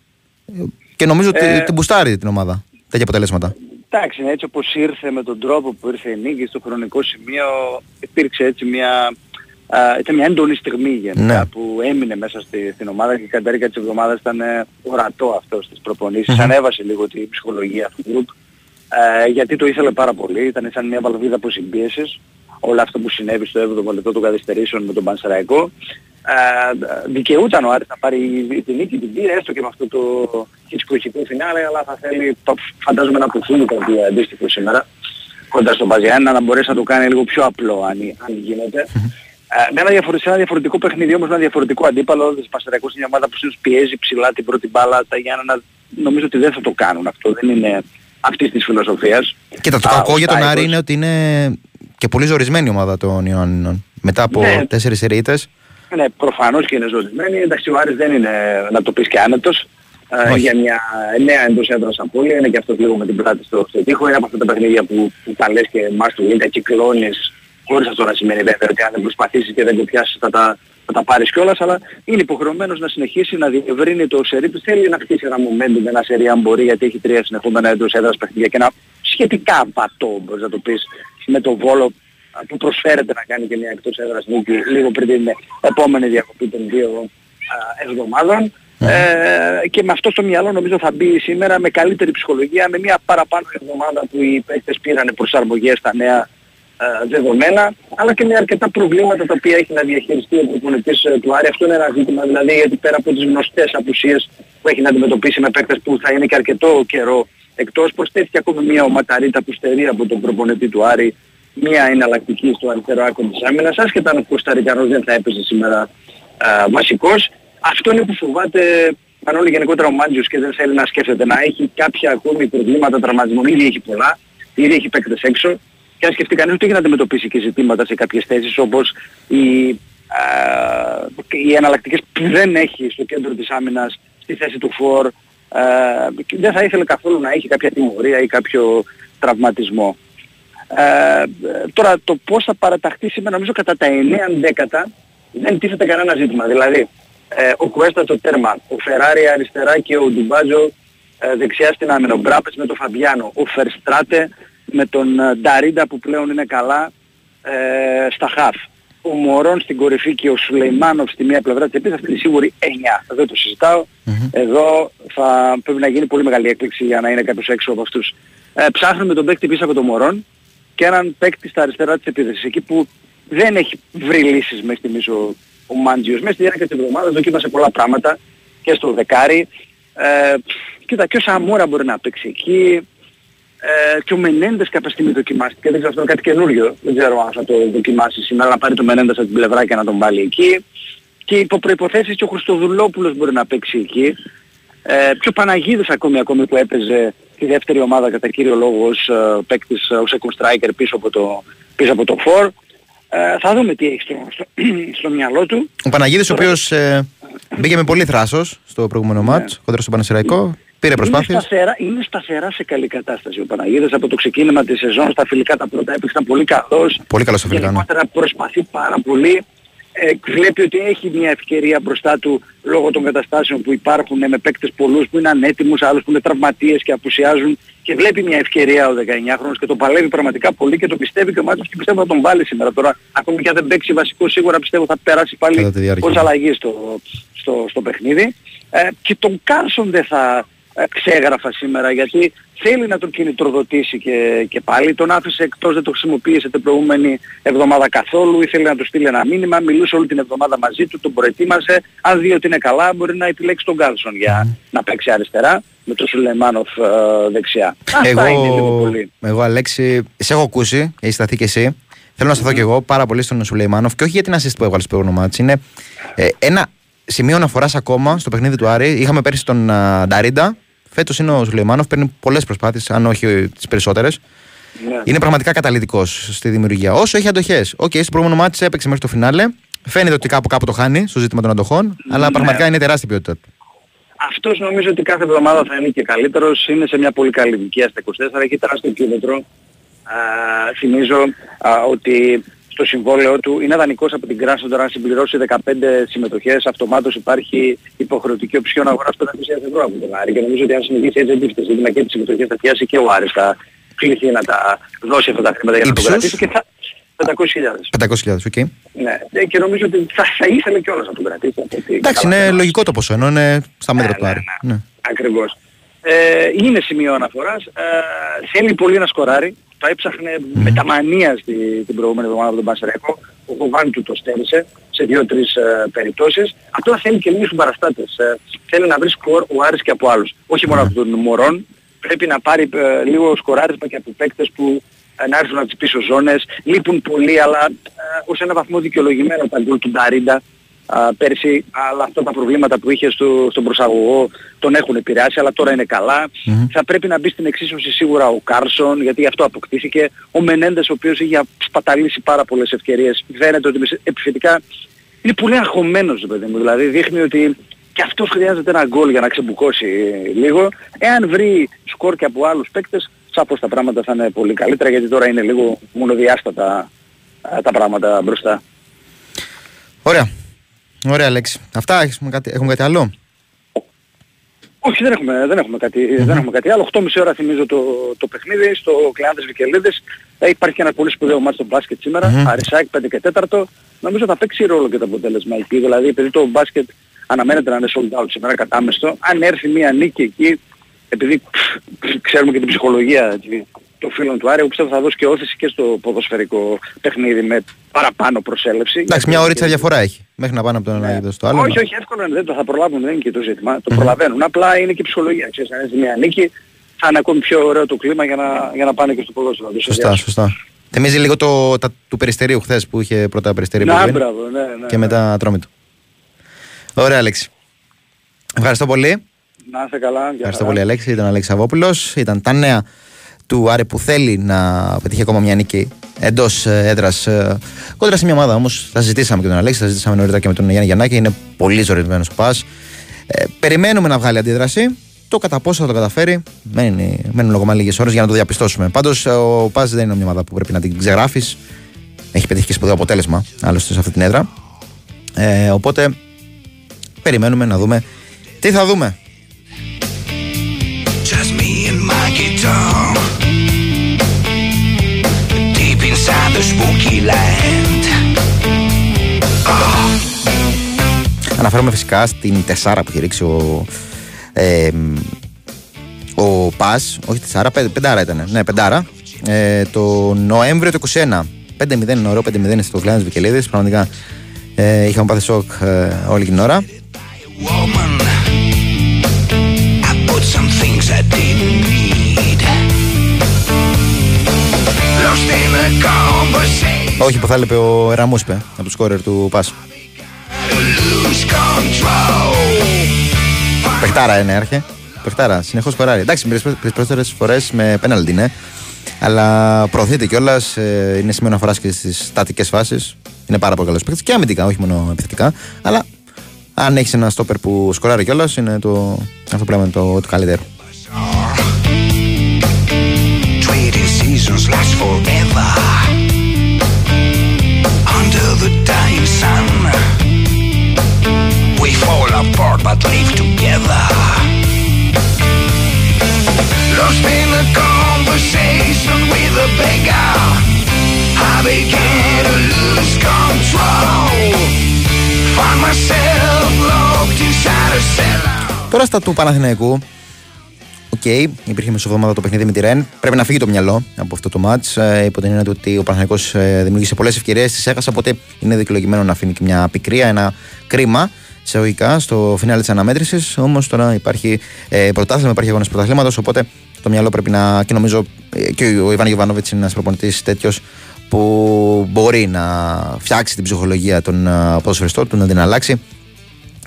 Και νομίζω ότι Ε, την μπουστάρει την ομάδα. Τέτοια αποτελέσματα. Εντάξει, ναι, έτσι όπως ήρθε με τον τρόπο που ήρθε η νίκη στο χρονικό σημείο υπήρξε έτσι μια, α, ήταν μια έντονη στιγμή γενικά Ναι. που έμεινε μέσα στη, στην ομάδα και κατά τη διάρκεια της εβδομάδας ήταν ε, ορατό αυτό στις προπονήσεις. Μμμ. Ανέβασε λίγο την ψυχολογία αυτού του γκρουπ ε, γιατί το ήθελε πάρα πολύ. Ήταν σαν μια βαλβίδα αποσυμπίεσης όλο αυτό που συνέβη στο 7ο λεπτό των καθυστερήσεων με τον Πανσεραϊκό. Ε, δικαιούταν ο Άρης να πάρει την νίκη, την πήρε έστω και με αυτό το χιτσκοχικό φινάλε, αλλά θα θέλει το- φαντάζομαι να αποφύγει κάτι αντίστοιχο σήμερα κοντά στον Παζιάννα να μπορέσει να το κάνει λίγο πιο απλό αν, αν γίνεται. Ε, με ένα διαφορετικό, σε ένα διαφορετικό παιχνίδι όμως, με ένα διαφορετικό αντίπαλο, ο Πασαριακός είναι μια ομάδα που συνήθως πιέζει ψηλά την πρώτη μπάλα, τα Γιάννενα νομίζω ότι δεν θα το κάνουν αυτό, δεν είναι αυτής της φιλοσοφίας. Κοίτα, το Α, κακό ο για τον Άρη Στάικος. είναι ότι είναι και πολύ ζορισμένη η ομάδα των Ιωάννινων. Μετά από Ναι. τέσσερις ερείτε. Ναι, προφανώς και είναι ζωτισμένη. Εντάξει, ο Άρης δεν είναι, να το πεις και άνετος. ε, Όχι. για μια νέα εντός έδρας απώλεια. Είναι και αυτός λίγο με την πλάτη στο, στο τοίχο. Είναι από αυτά τα παιχνίδια που, που τα λες και μας του Λίγκα κυκλώνεις χωρίς αυτό να σημαίνει βέβαια ότι αν δεν προσπαθήσεις και δεν το πιάσεις θα τα, θα τα πάρεις κιόλας, αλλά είναι υποχρεωμένος να συνεχίσει να διευρύνει το σερί του. Θέλει να χτίσει ένα momentum με ένα σερί αν μπορεί, γιατί έχει τρία συνεχόμενα εντός έδρας παιχνίδια και ένα σχετικά βατό, μπορείς να το πεις, με το Βόλο που προσφέρεται να κάνει και μια εκτός έδρας νίκη λίγο πριν την επόμενη διακοπή των δύο α, εβδομάδων. Ε, και με αυτό στο μυαλό νομίζω θα μπει σήμερα με καλύτερη ψυχολογία, με μια παραπάνω εβδομάδα που οι παίκτες πήραν προσαρμογές στα νέα ε, δεδομένα, αλλά και με αρκετά προβλήματα τα οποία έχει να διαχειριστεί ο προπονητής ε, του Άρη. Αυτό είναι ένα ζήτημα, δηλαδή γιατί πέρα από τις γνωστές απουσίες που έχει να αντιμετωπίσει με παίκτες που θα είναι και αρκετό καιρό εκτός, προσθέθηκε ακόμη μια οματαρίτα που στερεί από τον προπονητή του Άρη μια εναλλακτική στο αριστερό άκρο της άμυνας, άσχετα αν ο Κωνσταντινός δεν θα έπαιζε σήμερα α, βασικός. Αυτό είναι που φοβάται αν όλοι γενικότερα ο Μάντζιος και δεν θέλει να σκέφτεται να έχει κάποια ακόμη προβλήματα τραυματισμών. Ήδη έχει πολλά, ήδη έχει παίκτες έξω και αν σκεφτεί κανείς ότι έχει να αντιμετωπίσει και ζητήματα σε κάποιες θέσεις όπως οι, α, οι εναλλακτικές που δεν έχει στο κέντρο της άμυνας στη θέση του φορ. Α, και δεν θα ήθελε καθόλου να έχει κάποια τιμωρία ή κάποιο τραυματισμό. Ε, τώρα το πώς θα παραταχθεί σήμερα νομίζω κατά τα 9 δέκατα δεν τίθεται κανένα ζήτημα. Δηλαδή ε, ο Κουέστα το τέρμα, ο Φεράρι αριστερά και ο Ντουμπάζο ε, δεξιά στην άμυνα, ο Μπράπες με τον Φαμπιάνο, ο Φερστράτε με τον ε, Νταρίντα που πλέον είναι καλά ε, στα χαφ. Ο Μωρόν στην κορυφή και ο Σουλεϊμάνοφ στη μία πλευρά της επίθεσης αυτή είναι σίγουρη 9. Δεν το συζητάω. Εδώ θα πρέπει να γίνει πολύ μεγάλη έκπληξη για να είναι κάποιος έξω από αυτούς. Ε, ψάχνουμε τον παίκτη πίσω από τον Μωρόν και έναν παίκτη στα αριστερά της επίθεσης. Εκεί που δεν έχει βρει λύσεις μέχρι στιγμής ο, ο Μάντζιος. Μέσα στη διάρκεια της εβδομάδας δοκίμασε πολλά πράγματα και στο δεκάρι. Ε, κοίτα και ο Σαμούρα μπορεί να παίξει εκεί; Ε, και ο Μενέντες κάποια στιγμή δοκιμάστηκε. Δεν ξέρω αυτό είναι κάτι καινούριο. Δεν ξέρω αν θα το δοκιμάσει σήμερα. Να πάρει το Μενέντες από την πλευρά και να τον βάλει εκεί. Και υπό προϋποθέσεις και ο Χριστοδουλόπουλος μπορεί να παίξει εκεί. Ε, και ο Παναγίδης ακόμη, ακόμη που έπαιζε τη δεύτερη ομάδα κατά κύριο λόγο ως ε, παίκτης, ε, ως second striker πίσω από το, πίσω από το for. Ε, θα δούμε τι έχει στο, στο, στο μυαλό του. Ο Παναγίδης ο οποίος ε, μπήκε με πολύ θράσος στο προηγούμενο Ναι. μάτς κοντά στο Πανεσαιραϊκό. Πήρε Είναι προσπάθειες. σταθερά, είναι σταθερά σε καλή κατάσταση ο Παναγίδης από το ξεκίνημα της σεζόν στα φιλικά τα πρώτα έπαιξαν πολύ καλός. Πολύ καλός στο φιλικά. ναι. Γενικότερα προσπαθεί πάρα πολύ. Ε, βλέπει ότι έχει μια ευκαιρία μπροστά του λόγω των καταστάσεων που υπάρχουν ε, με παίκτες πολλούς που είναι ανέτοιμους, άλλους που είναι τραυματίες και απουσιάζουν και βλέπει μια ευκαιρία ο 19χρονος και το παλεύει πραγματικά πολύ και το πιστεύει και ο Μάτσος και πιστεύω θα τον βάλει σήμερα. Τώρα ακόμη και αν δεν παίξει βασικό σίγουρα πιστεύω θα περάσει Κατά πάλι τη διάρκεια. ως αλλαγή στο, στο, στο παιχνίδι. Ε, και τον Κάρσον δεν θα ε, ξέγραφα σήμερα γιατί θέλει να τον κινητροδοτήσει και, και πάλι. Τον άφησε εκτός, δεν το χρησιμοποίησε την προηγούμενη εβδομάδα καθόλου. Ήθελε να του στείλει ένα μήνυμα, μιλούσε όλη την εβδομάδα μαζί του, τον προετοίμασε. Αν δει ότι είναι καλά μπορεί να επιλέξει τον Κάρσον για να παίξει αριστερά με τον Σουλεμάνοφ ε, δεξιά. Αυτά είναι λίγο Εγώ, πολύ. εγώ Αλέξη, σε έχω ακούσει, έχει σταθεί και εσύ. Θέλω να σταθώ κι εγώ πάρα πολύ στον Σουλεϊμάνοφ και όχι για την assist που έβαλε στο προηγούμενο ματς. Είναι ε, ένα σημείο αναφοράς ακόμα στο παιχνίδι του Άρη. Είχαμε πέρσι τον α, Νταρίντα, Φέτος είναι ο Σουλεϊμάνοφ, παίρνει πολλές προσπάθειες, αν όχι τις περισσότερες. Ναι. Είναι πραγματικά καταλυτικός στη δημιουργία. Όσο έχει αντοχές. Οκ, στο προηγούμενο ματς έπαιξε μέχρι το φινάλε. Φαίνεται ότι κάπου κάπου το χάνει στο ζήτημα των αντοχών, αλλά Ναι. πραγματικά είναι τεράστια ποιότητα του. Αυτός νομίζω ότι κάθε εβδομάδα θα είναι και καλύτερος. Είναι σε μια πολύ καλή ηλικία στα 24, έχει τεράστιο κίνητρο. Α, θυμίζω α, ότι στο συμβόλαιο του είναι δανεικός από την Κράσνονταρ αν συμπληρώσει 15 συμμετοχές αυτομάτως υπάρχει υποχρεωτική οψιόν αγοράς 500.000 ευρώ από τον Άρη και νομίζω ότι αν συνεχίσει έτσι δεν τίθεται ζήτημα και τις συμμετοχές θα πιάσει και ο Άρης θα κληθεί να τα δώσει αυτά τα χρήματα για να το Ύψος; κρατήσει και θα 500.000. 500.000, οκ. Ναι, Ε, και νομίζω ότι θα, θα ήθελε κιόλας να τον κρατήσει. από ό,τι Εντάξει, είναι καταλαβαίνω. λογικό το ποσό, ενώ είναι στα μέτρα του Άρη. Ναι. Ακριβώς. Ε, είναι σημείο αναφοράς. Ε, θέλει πολύ να σκοράρει. Το έψαχνε με τα μανία στη, την προηγούμενη εβδομάδα από τον Πασρέκο. Ο Κοβάν του το στέρισε σε δύο-τρεις ε, περιπτώσεις. Αυτό θέλει και λίγους συμπαραστάτες. Ε, θέλει να βρει σκορ ο Άρης και από άλλους. Όχι μόνο από τον Μωρόν. Πρέπει να πάρει ε, λίγο σκοράρισμα και από παίκτες που ε, να έρθουν από τις πίσω ζώνες. Λείπουν πολύ αλλά ε, ως ένα βαθμό δικαιολογημένο τα γκολ του Νταρίντα α, πέρσι, αλλά αυτά τα προβλήματα που είχε στο, στον προσαγωγό τον έχουν επηρεάσει, αλλά τώρα είναι καλά. Θα πρέπει να μπει στην εξίσωση σίγουρα ο Κάρσον, γιατί γι' αυτό αποκτήθηκε. Ο Μενέντες, ο οποίος είχε σπαταλήσει πάρα πολλές ευκαιρίες. Φαίνεται ότι επιθετικά είναι πολύ αγχωμένος, ρε παιδί μου. Δηλαδή δείχνει ότι και αυτός χρειάζεται ένα γκολ για να ξεμπουκώσει λίγο. Εάν βρει σκορ και από άλλους παίκτες, σαφώς τα πράγματα θα είναι πολύ καλύτερα, γιατί τώρα είναι λίγο μονοδιάστατα α, τα πράγματα μπροστά. Ωραία. Ωραία, Αλέξη. Αυτά έχουμε κάτι, έχουμε κάτι άλλο; Όχι, δεν έχουμε, δεν έχουμε, κάτι, δεν έχουμε κάτι άλλο. 8.30 ώρα θυμίζω το, το παιχνίδι στο Κλεάντες Βικελίδης. Ε, υπάρχει και ένα πολύ σπουδαίο μάτι στο μπάσκετ σήμερα. Μμμ. Αρισάκ 5 και 4. Νομίζω θα παίξει ρόλο και το αποτέλεσμα εκεί. Δηλαδή επειδή το μπάσκετ αναμένεται να είναι sold out σήμερα κατάμεστο. Αν έρθει μια νίκη εκεί, επειδή πφ, ξέρουμε και την ψυχολογία έτσι, των φίλων του Άρη, εγώ πιστεύω θα δώσει και όθηση και στο ποδοσφαιρικό παιχνίδι με παραπάνω προσέλευση. Εντάξει, μια ωρίτσα διαφορά έχει. Μέχρι να πάνε από το ένα είδος στο άλλο. Όχι, όχι, εύκολο είναι, δεν το θα προλάβουν, δεν είναι και το ζήτημα. Το προλαβαίνουν. Απλά είναι και η ψυχολογία. Ξέρεις, αν έρθει μια νίκη, θα είναι ακόμη πιο ωραίο το κλίμα για να, για να πάνε και στο ποδόσφαιρο. να το Σωστά, συνδυάσουν. σωστά. Θυμίζει λίγο το, τα, του περιστερίου χθες που είχε πρώτα περιστέρι Να, Μπροβίν μπράβο, ναι, ναι. και μετά τρόμητο. Ωραία, Αλέξη. Ευχαριστώ πολύ. Να είστε καλά. γεια Ευχαριστώ χαρά. πολύ, Αλέξη. Ήταν ο Αλέξης Αβόπουλο. Ήταν τα νέα του Άρη που θέλει να πετύχει ακόμα μια νίκη εντός έδρας. Κόντρα σε μια ομάδα όμως. Θα συζητήσαμε και τον Αλέξη, θα συζητήσαμε νωρίτερα και με τον Γιάννη Γιαννάκη. Είναι πολύ ζωρισμένο ο Πας. Ε, περιμένουμε να βγάλει αντίδραση. Το κατά πόσο θα το καταφέρει, μένει, μένουν ακόμα λίγες ώρες για να το διαπιστώσουμε. Πάντως ο Πας δεν είναι μια ομάδα που πρέπει να την ξεγράφεις. Έχει πετύχει και σπουδαίο αποτέλεσμα άλλωστε σε αυτή την έδρα. Ε, οπότε περιμένουμε να δούμε τι θα δούμε. Just me and my guitar. The spooky land. Αναφέρομαι φυσικά στην τεσσάρα που έχει ρίξει ο, ε, ο Πας, όχι τεσσάρα, πε, πεντάρα ήταν, ναι πεντάρα, ε, το Νοέμβριο του 21. 5-0 είναι ωραίο, 5-0 στο Κλάνος Βικελίδης, πραγματικά ε, είχαμε πάθει σοκ ε, όλη την ώρα. Woman. I put some things I didn't need. Lost in a conversation. Όχι που θα έλεγε ο Εραμούς είπε, από το σκόρερ του Πας. Lose control. Πεχτάρα είναι, έρχε. Πεχτάρα, συνεχώς σκοράρει. Εντάξει, τις περισσότερε φορές με πέναλτι είναι. Αλλά προωθείται κιόλας. Ε, είναι σημείο αναφοράς και στις στατικές φάσεις. Είναι πάρα πολύ καλός παίκτης και αμυντικά, όχι μόνο επιθετικά. Αλλά αν έχεις ένα στόπερ που σκοράρει κιόλας, είναι το, αυτό που λέμε το, το καλύτερο. Trading seasons last forever. Under the dying sun, we fall apart but live together. Lost in a conversation with a beggar, I began to lose control. Find myself locked inside a cellar. Τώρα στα του Παναθηναϊκού. Οκ, υπήρχε μεσοβδομάδα το παιχνίδι με τη Ρεν. Πρέπει να φύγει το μυαλό από αυτό το ματς. Ε, υπό την έννοια του ότι ο Παναθηναϊκός ε, δημιούργησε πολλές ευκαιρίες, τις έχασε. Οπότε είναι δικαιολογημένο να αφήνει και μια πικρία, ένα κρίμα εισαγωγικά στο φινάλε της αναμέτρησης. Όμως τώρα υπάρχει ε, πρωτάθλημα, υπάρχει αγώνας πρωταθλήματος. Οπότε το μυαλό πρέπει να. και νομίζω ε, και ο Ιβάν Γιοβάνοβιτ είναι ένας προπονητής τέτοιος που μπορεί να φτιάξει την ψυχολογία των ε, ποδοσφαιριστών του, να την αλλάξει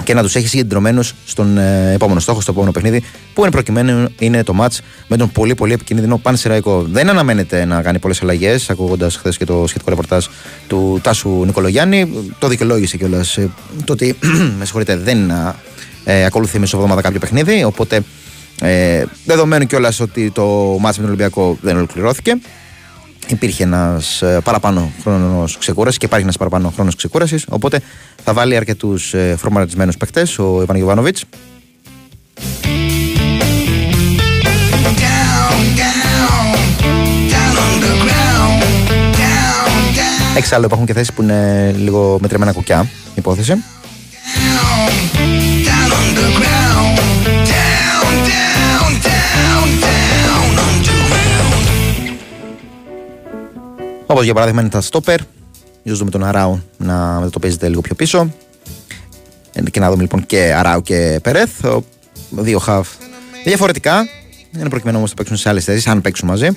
και να τους έχει συγκεντρωμένους στον ε, επόμενο στόχο, στο επόμενο παιχνίδι, που είναι προκειμένου είναι το match με τον πολύ πολύ επικίνδυνο Πανσεραϊκό. Δεν αναμένεται να κάνει πολλές αλλαγές, ακούγοντας χθες και το σχετικό ρεπορτάζ του Τάσου Νικολογιάννη. Το δικαιολόγησε κιόλας ε, το ότι με συγχωρείτε, δεν ε, ακολουθεί μεσοβδομάδα κάποιο παιχνίδι. Οπότε ε, δεδομένου κιόλας ότι το match με τον Ολυμπιακό δεν ολοκληρώθηκε, υπήρχε ένας παραπάνω χρόνος ξεκούρασης και υπάρχει ένας παραπάνω χρόνος ξεκούρασης. Οπότε θα βάλει αρκετούς ε, φορμαρισμένου παίκτες ο Ιβάν Γιωβάνοβιτς. Εξάλλου υπάρχουν και θέσεις που είναι λίγο μετρημένα κουκιά, υπόθεση. Όπως για παράδειγμα είναι τα στόπερ, ίσως δούμε τον Αράου να μετατοπίζεται λίγο πιο πίσω. Ε, Και να δούμε λοιπόν και Αράου και Περέθ. Ο- Δύο χαφ διαφορετικά. Είναι προκειμένου όμως να παίξουν σε άλλες θέσεις, αν παίξουν μαζί.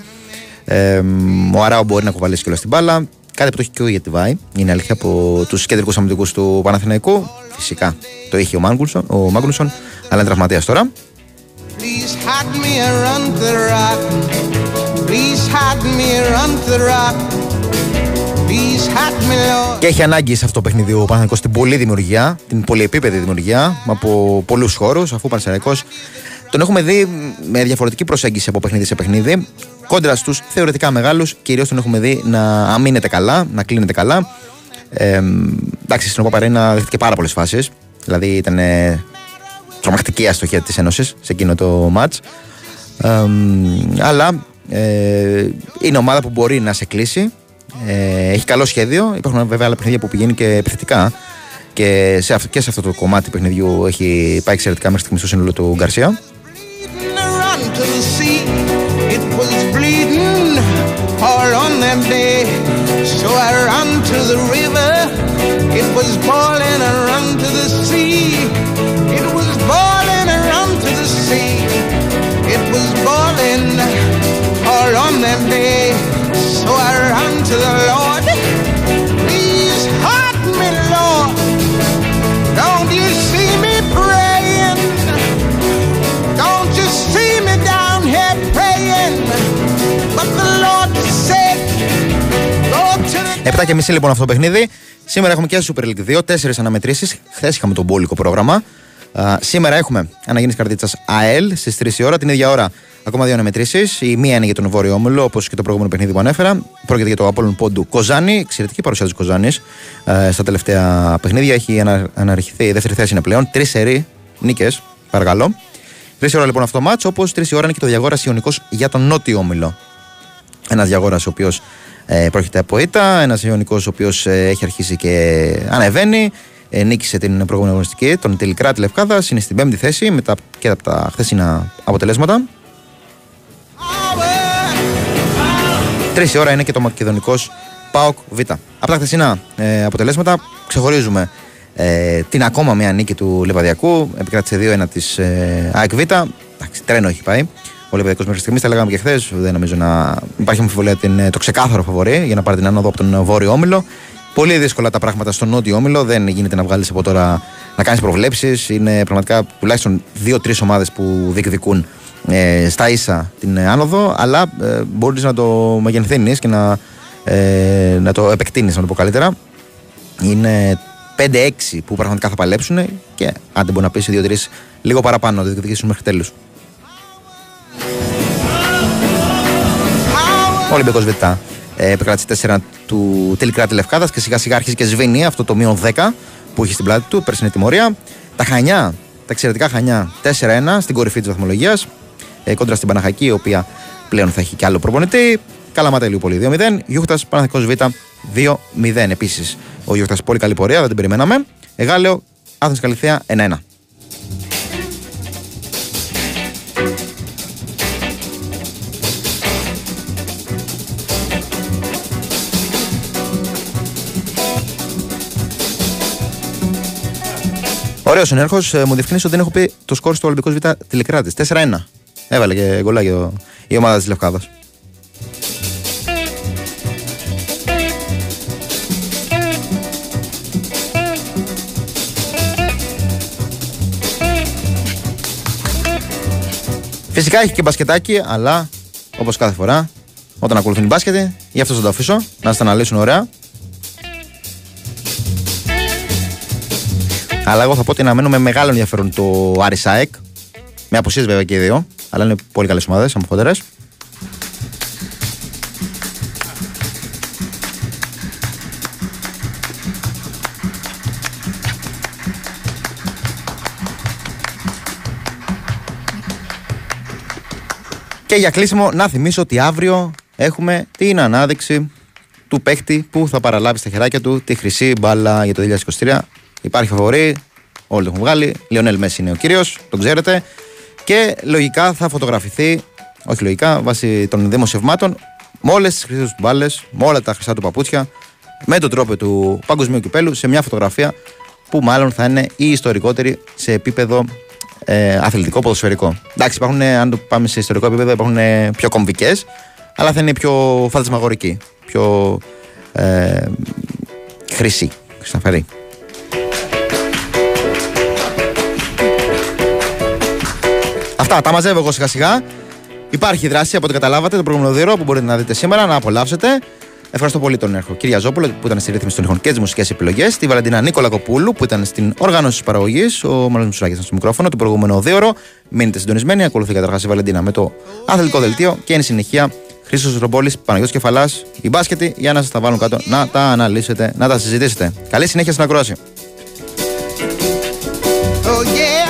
Ε, ο Αράου μπορεί να κουβαλήσει κιόλας την μπάλα. Κάτι που το έχει και ο Γετιβάη. Είναι αλήθεια από τους κεντρικούς αμυντικούς του Παναθηναϊκού. Φυσικά το είχε ο Μάγκλουσον, ο Μάγκλουσον αλλά είναι τραυματίας τώρα. Please hide me Και έχει ανάγκη σε αυτό το παιχνίδι ο Παναθηναϊκός την πολλή δημιουργία, την πολυεπίπεδη δημιουργία από πολλούς χώρους, αφού ο Παναθηναϊκός τον έχουμε δει με διαφορετική προσέγγιση από παιχνίδι σε παιχνίδι. Κόντρα στους θεωρητικά μεγάλους, κυρίως τον έχουμε δει να αμήνεται καλά, να κλείνεται καλά. Ε, εντάξει, στην Οπαπαρένα δέχτηκε πάρα πολλές φάσεις. Δηλαδή ήταν ε, τρομακτική η αστοχία της Ένωσης σε εκείνο το match. Ε, αλλά ε, είναι ομάδα που μπορεί να σε κλείσει. Ε, έχει καλό σχέδιο. Υπάρχουν βέβαια άλλα παιχνίδια που πηγαίνει και επιθετικά. Και σε, αυτό- και σε αυτό το κομμάτι του παιχνιδιού έχει πάει εξαιρετικά μέχρι στιγμής στο σύνολο του Γκαρσία. Run to the sea. It was bleeding all on that day. So I ran to the river. It was boiling. I ran to the sea. To the Lord. Please hide me, Lord. Don't you see me praying? Don't you see me down here praying? But the Lord said, Go to the 7 και μισή λοιπόν αυτό το παιχνίδι. Σήμερα έχουμε και Super League 2, τέσσερις αναμετρήσεις. Χθες είχαμε τον μπόλικο πρόγραμμα. Α, σήμερα έχουμε αναγίνηση καρδίτσα ΑΕΛ στις 3 η ώρα. Την ίδια ώρα ακόμα δύο αναμετρήσεις. Η μία είναι για τον Βόρειο Όμιλο, όπως και το προηγούμενο παιχνίδι που ανέφερα. Πρόκειται για το Απόλλων Πόντου Κοζάνη. Εξαιρετική παρουσία της Κοζάνης στα τελευταία παιχνίδια. Έχει ανα, αναρριχθεί. Η δεύτερη θέση είναι πλέον. Τρεις σερή νίκες, παρακαλώ. Τρεις η ώρα λοιπόν αυτό το μάτσο, όπως τρεις η ώρα είναι και το διαγόρα Ιωνικό για τον Νότιο Όμιλο. Ένας διαγόρας ο οποίος ε, πρόκειται από ήττα. Ένας Ιωνικό ο οποίος έχει αρχίσει και ανεβαίνει. Ε, νίκησε την προηγούμενη αγωνιστική, τον τελικά τη Λευκάδα. Είναι στην πέμπτη θέση μετά και από τα χθεσινά αποτελέσματα. Τρεις η ώρα είναι και το μακεδονικός ΠΑΟΚ Β. Από τα χθεσινά ε, αποτελέσματα ξεχωρίζουμε ε, την ακόμα μια νίκη του Λεβαδιακού. Επικράτησε 2-1 της ε, ΑΕΚ Β. Εντάξει, τρένο έχει πάει. Ο Λεβαδιακός μέχρι στιγμής, τα λέγαμε και χθες. Δεν νομίζω να υπάρχει αμφιβολία ότι είναι το ξεκάθαρο φαβορή για να πάρει την άνοδο από τον Βόρειο Όμιλο. Πολύ δύσκολα τα πράγματα στον Νότιο Όμιλο. Δεν γίνεται να βγάλεις από τώρα να κάνεις προβλέψεις. Είναι πραγματικά τουλάχιστον δύο-τρεις ομάδες που διεκδικούν ε, στα ίσα την άνοδο. Αλλά ε, μπορείς να το μεγενθύνεις και να, ε, να το επεκτείνεις, να το πω καλύτερα. Είναι 5-6 που πραγματικά θα παλέψουν και αν δεν μπορεί να πεις 2-3 λίγο παραπάνω να το διεκδικήσουν μέχρι τέλους. Ο Ολυμπιακός Β ε, επικράτησε 4 του τελικά τη Λευκάδας και σιγά σιγά αρχίζει και σβήνει αυτό το μείον 10 που έχει στην πλάτη του, περσινή τιμωρία. Τα Χανιά, τα εξαιρετικά Χανιά 4-1 στην κορυφή της βαθμολογίας ε, κόντρα στην Παναχακή, η οποία πλέον θα έχει και άλλο προπονητή. Καλαμάτα Ηλιούπολη 2-0. Γιούχτας Παναθικό Β 2-0. Επίσης ο Γιούχτας πολύ καλή πορεία, δεν την περιμέναμε. Εγάλεο Άθεν Καλυθέα 1-1. Ωραίος συνέρχος. Μου διευκρινίσει ότι δεν έχω πει το σκορ στο Ολυμπικό Β τηλεκράτης. 4-1. Έβαλε και γκολάκι η ομάδα της Λευκάδας. Φυσικά έχει και μπασκετάκι, αλλά όπως κάθε φορά, όταν ακολουθούν οι μπάσκετοι, γι' αυτό θα το αφήσω να σας αναλύσουν ωραία. Αλλά εγώ θα πω ότι αναμένω με μεγάλο ενδιαφέρον το Άρη Σάεκ. Με αποσίες βέβαια και οι δύο αλλά είναι πολύ καλές ομάδες, αμφότερε. Και για κλείσιμο, να θυμίσω ότι αύριο έχουμε την ανάδειξη του παίχτη που θα παραλάβει στα χεράκια του τη χρυσή μπάλα για το 2023. Υπάρχει φαβορή, όλοι το έχουν βγάλει. Λιονέλ Μέση είναι ο κύριος, τον ξέρετε. Και λογικά θα φωτογραφηθεί, όχι λογικά, βάσει των δημοσιευμάτων, με όλες τις χρυσές τους μπάλες, με όλα τα χρυσά του παπούτσια, με τον τρόπο του παγκοσμίου κυπέλου, σε μια φωτογραφία που μάλλον θα είναι η ιστορικότερη σε επίπεδο ε, αθλητικό ποδοσφαιρικό. Εντάξει, υπάρχουν, ε, αν το πάμε σε ιστορικό επίπεδο, υπάρχουν ε, πιο κομβικές, αλλά θα είναι πιο φαντασμαγορική, πιο ε, χρυσή, χρυσαφερή. Αυτά τα μαζεύω εγώ σιγά σιγά. Υπάρχει δράση από ό,τι καταλάβατε το προηγούμενο δύο που μπορείτε να δείτε σήμερα, να απολαύσετε. Ευχαριστώ πολύ τον Έρχο Κυρία Ζόπουλο που ήταν στη ρύθμιση των ήχων και τις μουσικές επιλογές. Τη Βαλαντίνα Νίκολα Κοπούλου που ήταν στην οργάνωση της παραγωγής. Ο Μάλλον Μουσουλάκης ήταν στο μικρόφωνο. Το προηγούμενο δύο ώρο. Μείνετε συντονισμένοι. Ακολουθεί καταρχάς η Βαλαντίνα με το αθλητικό δελτίο και εν συνεχεία Χρήσο Ρομπόλης, Παναγιώτης Κεφαλάς, η μπάσκετη για να σας τα βάλουν κάτω, να τα αναλύσετε, να τα συζητήσετε. Καλή συνέχεια στην ακρόαση. Oh yeah.